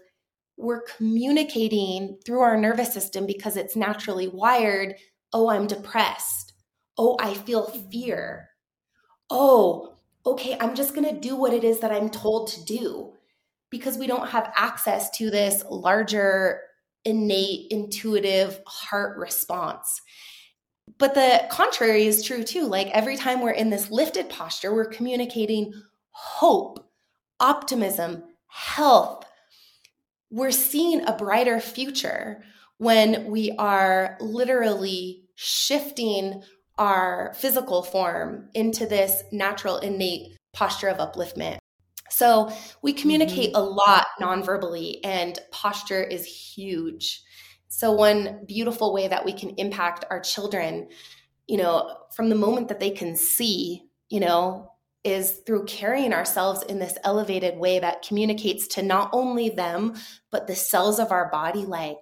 we're communicating through our nervous system because it's naturally wired. Oh, I'm depressed. Oh, I feel fear. Oh, okay, I'm just going to do what it is that I'm told to do because we don't have access to this larger, innate, intuitive heart response. But the contrary is true too. Like every time we're in this lifted posture, we're communicating hope, optimism, health. We're seeing a brighter future when we are literally shifting our physical form into this natural, innate posture of upliftment. So we communicate mm-hmm. a lot nonverbally, and posture is huge. So, one beautiful way that we can impact our children, you know, from the moment that they can see, you know, is through carrying ourselves in this elevated way that communicates to not only them, but the cells of our body like,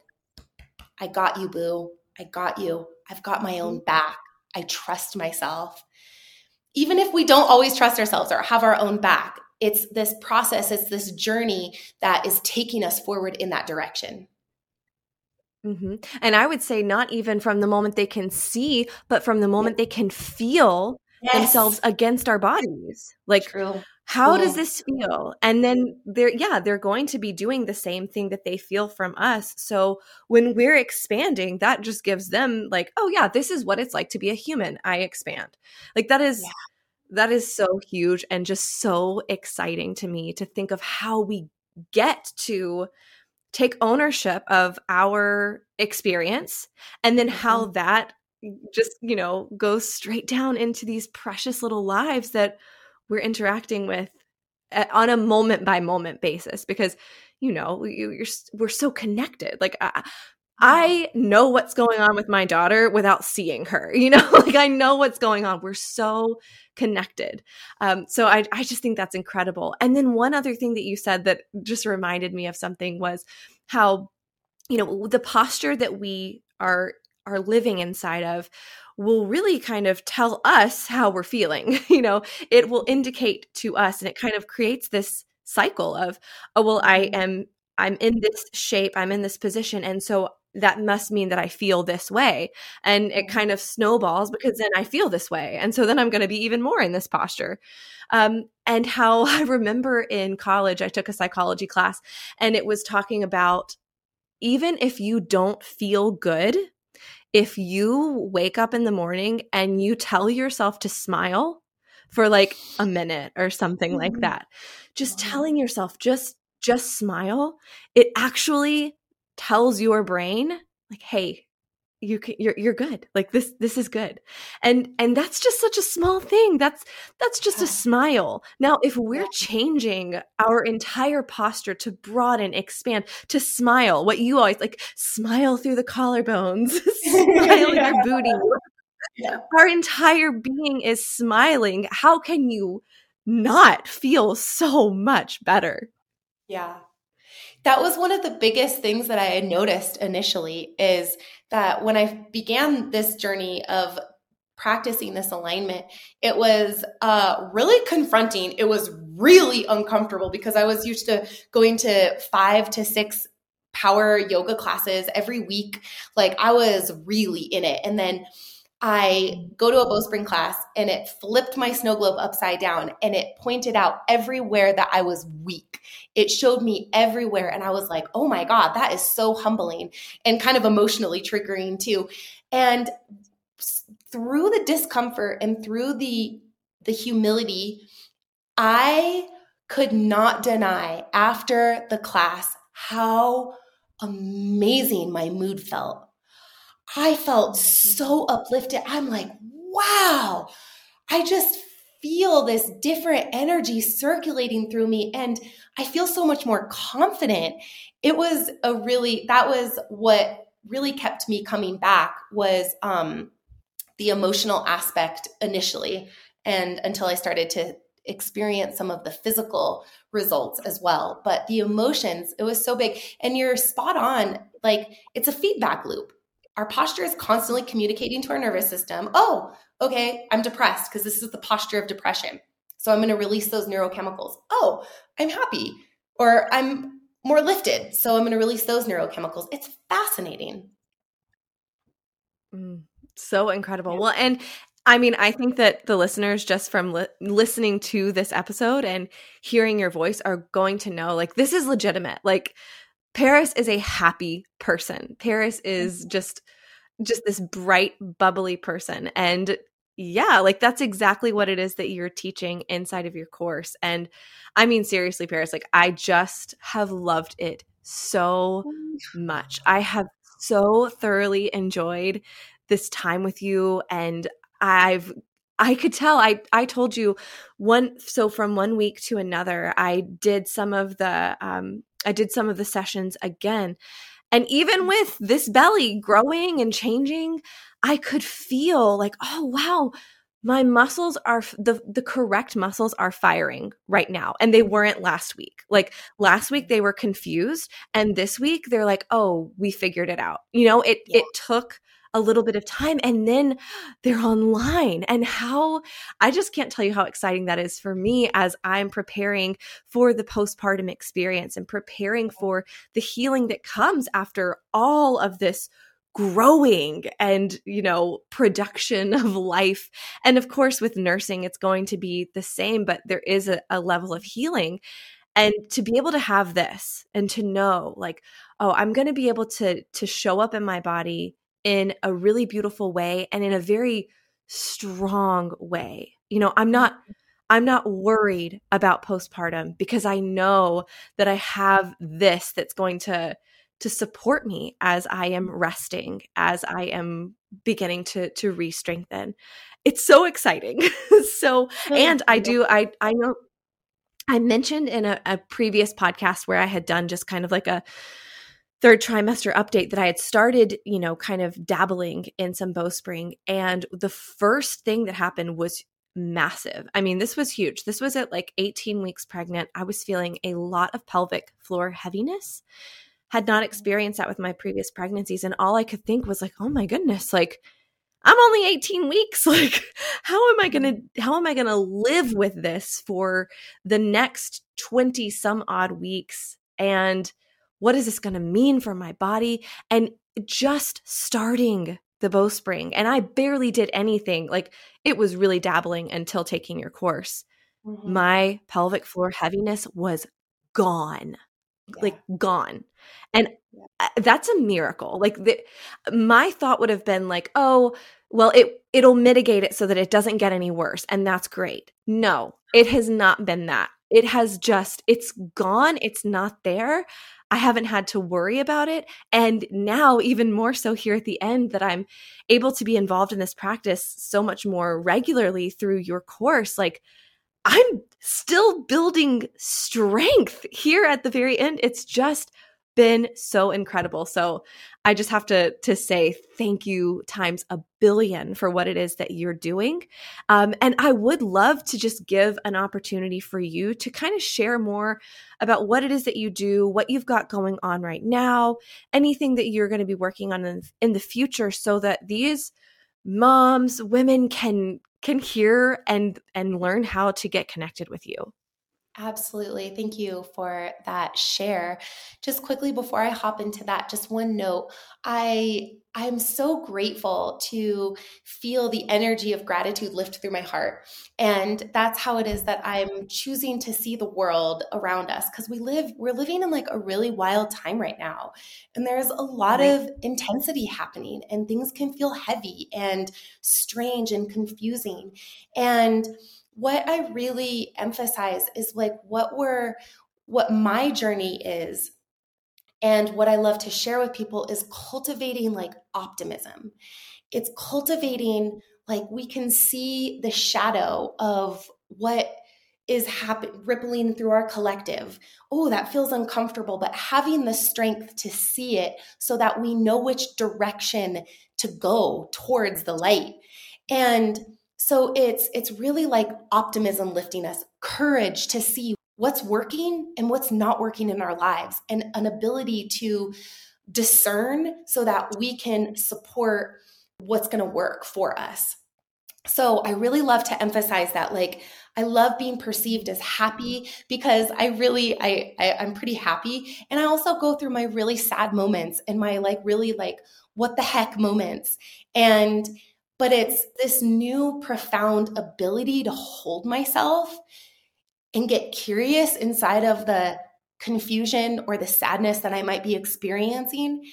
I got you, boo. I got you. I've got my own back. I trust myself. Even if we don't always trust ourselves or have our own back, it's this process, it's this journey that is taking us forward in that direction. Mm-hmm. And I would say, not even from the moment they can see, but from the moment they can feel yes. themselves against our bodies. Like, True. how does this feel? And then they're, yeah, they're going to be doing the same thing that they feel from us. So when we're expanding, that just gives them, like, oh, yeah, this is what it's like to be a human. I expand. Like, that is. Yeah. That is so huge and just so exciting to me to think of how we get to take ownership of our experience and then how mm-hmm. that just you know goes straight down into these precious little lives that we're interacting with on a moment by moment basis because you know you, are we're so connected like I, I know what's going on with my daughter without seeing her you know like i know what's going on we're so connected um, so I, I just think that's incredible and then one other thing that you said that just reminded me of something was how you know the posture that we are are living inside of will really kind of tell us how we're feeling. you know, it will indicate to us and it kind of creates this cycle of, oh, well, I mm-hmm. am, I'm in this shape, I'm in this position. And so that must mean that I feel this way. And it mm-hmm. kind of snowballs because then I feel this way. And so then I'm going to be even more in this posture. Um, and how I remember in college, I took a psychology class and it was talking about even if you don't feel good, if you wake up in the morning and you tell yourself to smile for like a minute or something like mm-hmm. that, just telling yourself just just smile, it actually tells your brain like, "Hey, you can you're you're good. Like this this is good. And and that's just such a small thing. That's that's just a smile. Now if we're changing our entire posture to broaden expand to smile what you always like smile through the collarbones smile yeah. your booty. Yeah. our entire being is smiling. How can you not feel so much better? Yeah that was one of the biggest things that I had noticed initially is that when I began this journey of practicing this alignment, it was uh, really confronting. It was really uncomfortable because I was used to going to five to six power yoga classes every week. Like I was really in it. And then I go to a bowspring class and it flipped my snow globe upside down and it pointed out everywhere that I was weak. It showed me everywhere. And I was like, oh my God, that is so humbling and kind of emotionally triggering too. And through the discomfort and through the the humility, I could not deny after the class how amazing my mood felt I felt so uplifted. I'm like, wow, I just feel this different energy circulating through me and I feel so much more confident. It was a really, that was what really kept me coming back was um, the emotional aspect initially and until I started to experience some of the physical results as well. But the emotions, it was so big. And you're spot on. Like it's a feedback loop our posture is constantly communicating to our nervous system oh okay i'm depressed because this is the posture of depression so i'm going to release those neurochemicals oh i'm happy or i'm more lifted so i'm going to release those neurochemicals it's fascinating mm, so incredible yeah. well and I mean, I think that the listeners, just from li- listening to this episode and hearing your voice, are going to know like this is legitimate. Like, Paris is a happy person. Paris is mm-hmm. just just this bright, bubbly person. And yeah, like that's exactly what it is that you're teaching inside of your course. And I mean, seriously, Paris, like I just have loved it so much. I have so thoroughly enjoyed this time with you. And I've I could tell I I told you one so from one week to another I did some of the um I did some of the sessions again. And even with this belly growing and changing, I could feel like, oh, wow, my muscles are the the correct muscles are firing right now and they weren't last week. Like last week they were confused and this week they're like oh we figured it out. You know it yeah. it took a little bit of time and then they're online and how i just can't tell you how exciting that is for me as i'm preparing for the postpartum experience and preparing for the healing that comes after all of this growing and you know production of life. And of course with nursing it's going to be the same but there is a, a, level of healing. And to be able to have this and to know like oh i'm going to be able to to show up in my body in a really beautiful way and in a very strong way. You know i'm not mm-hmm. i'm not worried about postpartum because i know that i have this that's going to to support me as I am resting, as I am beginning to to re-strengthen. It's so exciting. so oh, and I do I I know I mentioned in a, a previous podcast where I had done just kind of like a third trimester update that I had started, you know, kind of dabbling in some bowspring. And the first thing that happened was massive. I mean, this was huge. This was at like 18 weeks pregnant. I was feeling a lot of pelvic floor heaviness had not experienced that with my previous pregnancies and all i could think was like oh my goodness like i'm only 18 weeks like how am i going to how am i to live with this for the next 20 some odd weeks? And what is this going to mean for my body? And just starting the bowspring and i barely did anything like it was really dabbling until taking your course. Mm-hmm. my pelvic floor heaviness was gone yeah. like gone. And yeah. that's a miracle. Like the, my thought would have been like oh well it it'll mitigate it so that it doesn't get any worse and that's great. No it has not been that. It has just it's gone it's not there. I haven't had to worry about it and now even more so here at the end that i'm able to be involved in this practice so much more regularly through your course like I'm still building strength here at the very end. It's just been so incredible. So I just have to to say thank you times a billion for what it is that you're doing. Um, and I would love to just give an opportunity for you to kind of share more about what it is that you do, what you've got going on right now, anything that you're going to be working on in, in the future, so that these moms, women can can hear and and learn how to get connected with you. Absolutely. Thank you for that share. Just quickly before I hop into that, just one note. I I'm so grateful to feel the energy of gratitude lift through my heart. And that's how it is that I'm choosing to see the world around us because we live we're living in like a really wild time right now. And there's a lot of intensity happening and things can feel heavy and strange and confusing. And what I really emphasize is like what we're what my journey is and what I love to share with people is cultivating like optimism. It's cultivating like we can see the shadow of what is happening rippling through our collective. Oh, that feels uncomfortable, but having the strength to see it so that we know which direction to go towards the light. And so it's it's really like optimism lifting us, courage to see what's working and what's not working in our lives and an ability to discern so that we can support what's going to work for us. So I really love to emphasize that like I love being perceived as happy because I really I, I I'm pretty happy and I also go through my really sad moments and my like really like what the heck moments and but it's this new profound ability to hold myself and get curious inside of the confusion or the sadness that I might be experiencing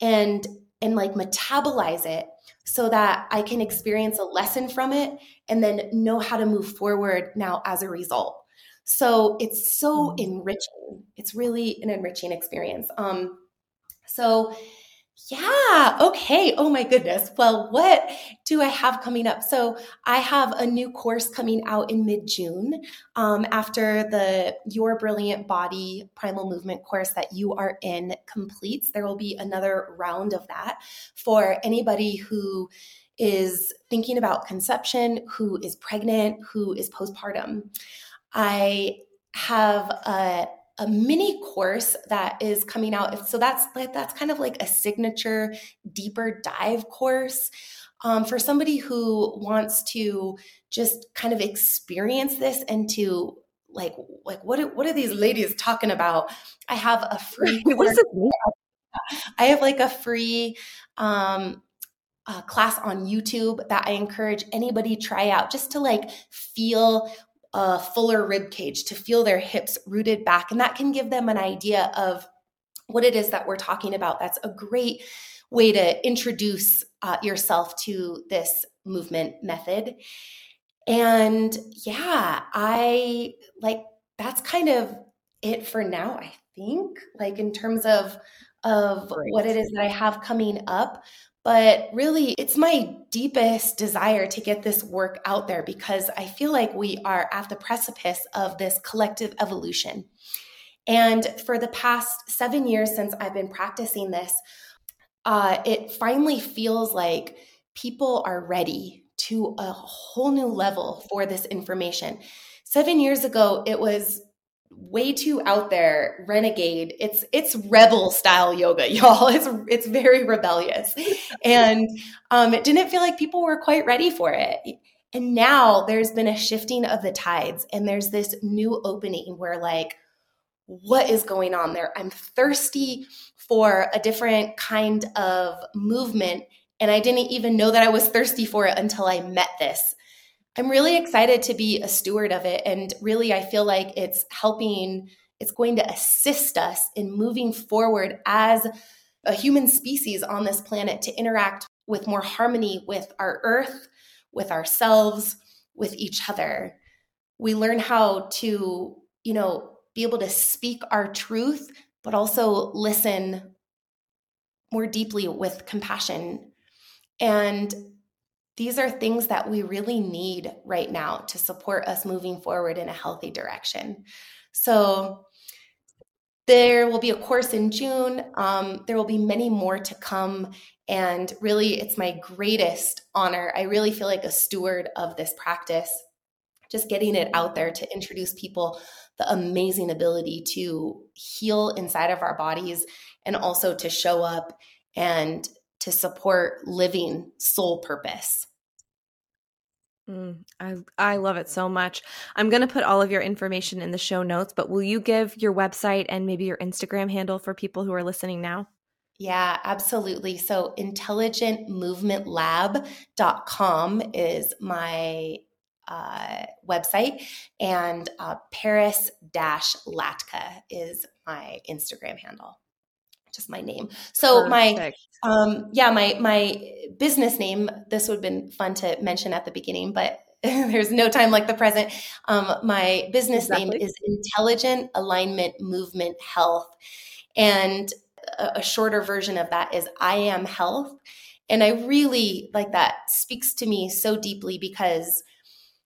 and and like metabolize it so that I can experience a lesson from it and then know how to move forward now as a result. So it's so mm-hmm. enriching. It's really an enriching experience. Um so yeah. Okay. Oh my goodness. Well, what do I have coming up? So I have a new course coming out in mid June um, after the Your Brilliant Body Primal Movement course that you are in completes. There will be another round of that for anybody who is thinking about conception, who is pregnant, who is postpartum. I have a a mini course that is coming out. So that's that's kind of like a signature deeper dive course um, for somebody who wants to just kind of experience this and to like like what are, what are these ladies talking about? I have a free. what does it mean? I have like a free um, uh, class on YouTube that I encourage anybody try out just to like feel a fuller rib cage, to feel their hips rooted back, and that can give them an idea of what it is that we're talking about. That's a great way to introduce uh, yourself to this movement method. And yeah, I like that's kind of it for now, I think, like in terms of of Great. what it is that I have coming up. But really, it's my deepest desire to get this work out there because I feel like we are at the precipice of this collective evolution. And for the past seven years since I've been practicing this, uh, it finally feels like people are ready to a whole new level for this information. Seven years ago, it was way too out there renegade. It's it's rebel style yoga y'all. It's it's very rebellious. And um it didn't feel like people were quite ready for it. And now there's been a shifting of the tides and there's this new opening where like what is going on there? I'm thirsty for a different kind of movement and i didn't even know that i was thirsty for it until i met this I'm really excited to be a steward of it. And really, I feel like it's helping, it's going to assist us in moving forward as a human species on this planet to interact with more harmony with our earth, with ourselves, with each other. We learn how to, you know, be able to speak our truth, but also listen more deeply with compassion. And these are things that we really need right now to support us moving forward in a healthy direction. So, there will be a course in June. Um, there will be many more to come. And really, it's my greatest honor. I really feel like a steward of this practice, just getting it out there to introduce people the amazing ability to heal inside of our bodies and also to show up and to support living soul purpose. Mm, I I love it so much. I'm going to put all of your information in the show notes, but will you give your website and maybe your Instagram handle for people who are listening now? Yeah, absolutely. So intelligentmovementlab.com is my uh, website, and uh, Paris Latka is my Instagram handle just my name. So Perfect. my um yeah, my my business name, this would have been fun to mention at the beginning, but there's no time like the present. Um, my business exactly. name is Intelligent Alignment Movement Health. And a, a shorter version of that is I am health. And I really like that speaks to me so deeply because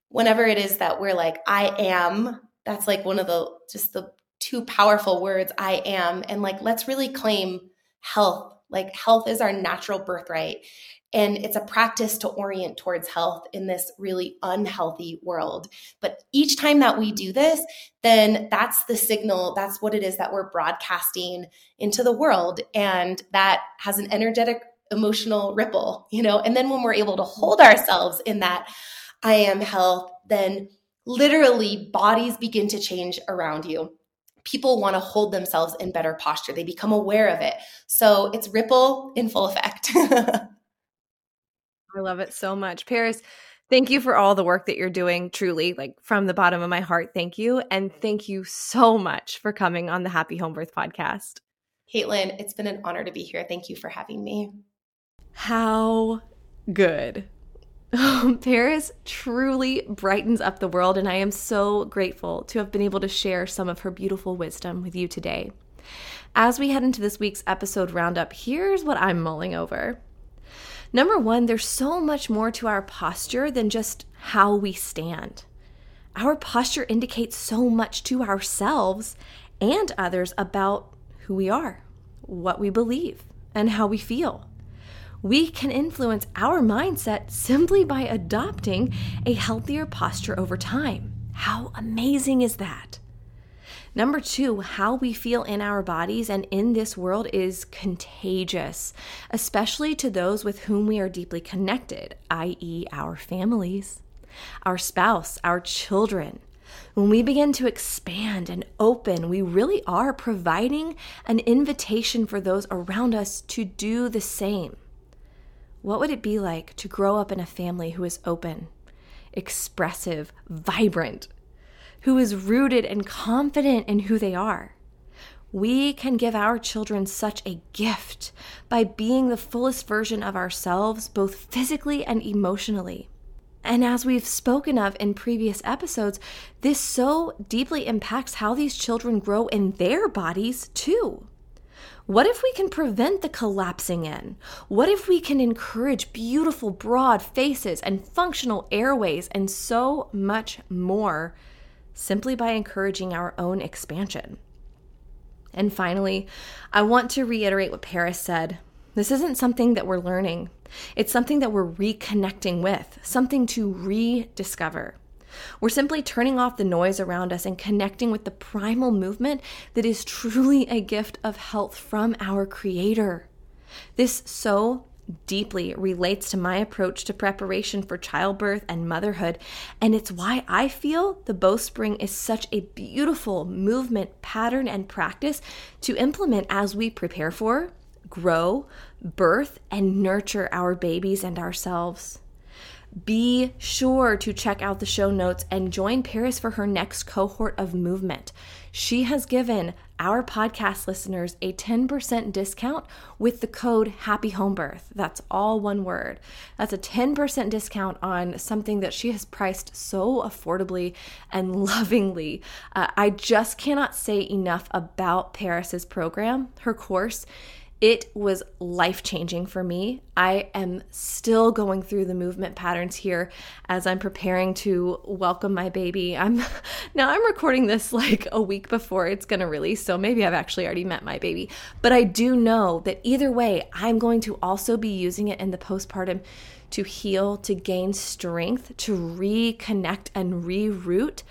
whenever it is that we're like, I am, that's like one of the just the two powerful words I am and like let's really claim health. Like health is our natural birthright and it's a practice to orient towards health in this really unhealthy world. But each time that we do this, then that's the signal, that's what it is that we're broadcasting into the world and that has an energetic emotional ripple, you know. And then when we're able to hold ourselves in that I am health, then literally bodies begin to change around you people want to hold themselves in better posture. They become aware of it. So it's ripple in full effect. I love it so much. Paris, thank you for all the work that you're doing, truly, like from the bottom of my heart. Thank you. And thank you so much for coming on the Happy Home Birth podcast. Caitlin, it's been an honor to be here. Thank you for having me. How good. Paris truly brightens up the world, and I am so grateful to have been able to share some of her beautiful wisdom with you today. As we head into this week's episode roundup, here's what I'm mulling over. Number one, there's so much more to our posture than just how we stand. Our posture indicates so much to ourselves and others about who we are, what we believe, and how we feel. We can influence our mindset simply by adopting a healthier posture over time. How amazing is that? Number two, how we feel in our bodies and in this world is contagious, especially to those with whom we are deeply connected, i.e., our families, our spouse, our children. When we begin to expand and open, we really are providing an invitation for those around us to do the same. What would it be like to grow up in a family who is open, expressive, vibrant, who is rooted and confident in who they are. We can give our children such a gift by being the fullest version of ourselves, both physically and emotionally. And as we've spoken of in previous episodes, this so deeply impacts how these children grow in their bodies too. What if we can prevent the collapsing in? What if we can encourage beautiful, broad faces and functional airways and so much more simply by encouraging our own expansion. And finally, I want to reiterate what Paris said. This isn't something that we're learning, it's something that we're reconnecting with, something to rediscover. We're simply turning off the noise around us and connecting with the primal movement that is truly a gift of health from our Creator. This so deeply relates to my approach to preparation for childbirth and motherhood. And it's why I feel the bowspring is such a beautiful movement, pattern, and practice to implement as we prepare for, grow, birth, and nurture our babies and ourselves. Be sure to check out the show notes and join Paris for her next cohort of movement. She has given our podcast listeners a 10% discount with the code Happy Home Birth. That's all one word. That's a 10% discount on something that she has priced so affordably and lovingly. Uh, I just cannot say enough about Paris's program, her course. It was life changing for me. I am still going through the movement patterns here as I'm preparing to welcome my baby. I'm now I'm recording this like a week before it's going to release, so maybe I've actually already met my baby. But I do know that either way, I'm going to also be using it in the postpartum to heal, to gain strength, to reconnect and reroute.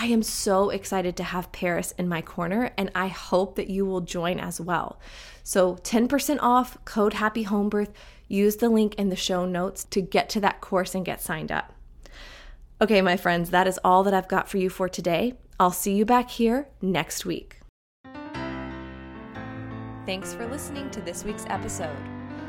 I am so excited to have Paris in my corner, and I hope that you will join as well. So 10% off, code Happy Home Birth. Use the link in the show notes to get to that course and get signed up. Okay, my friends, that is all that I've got for you for today. I'll see you back here next week. Thanks for listening to this week's episode.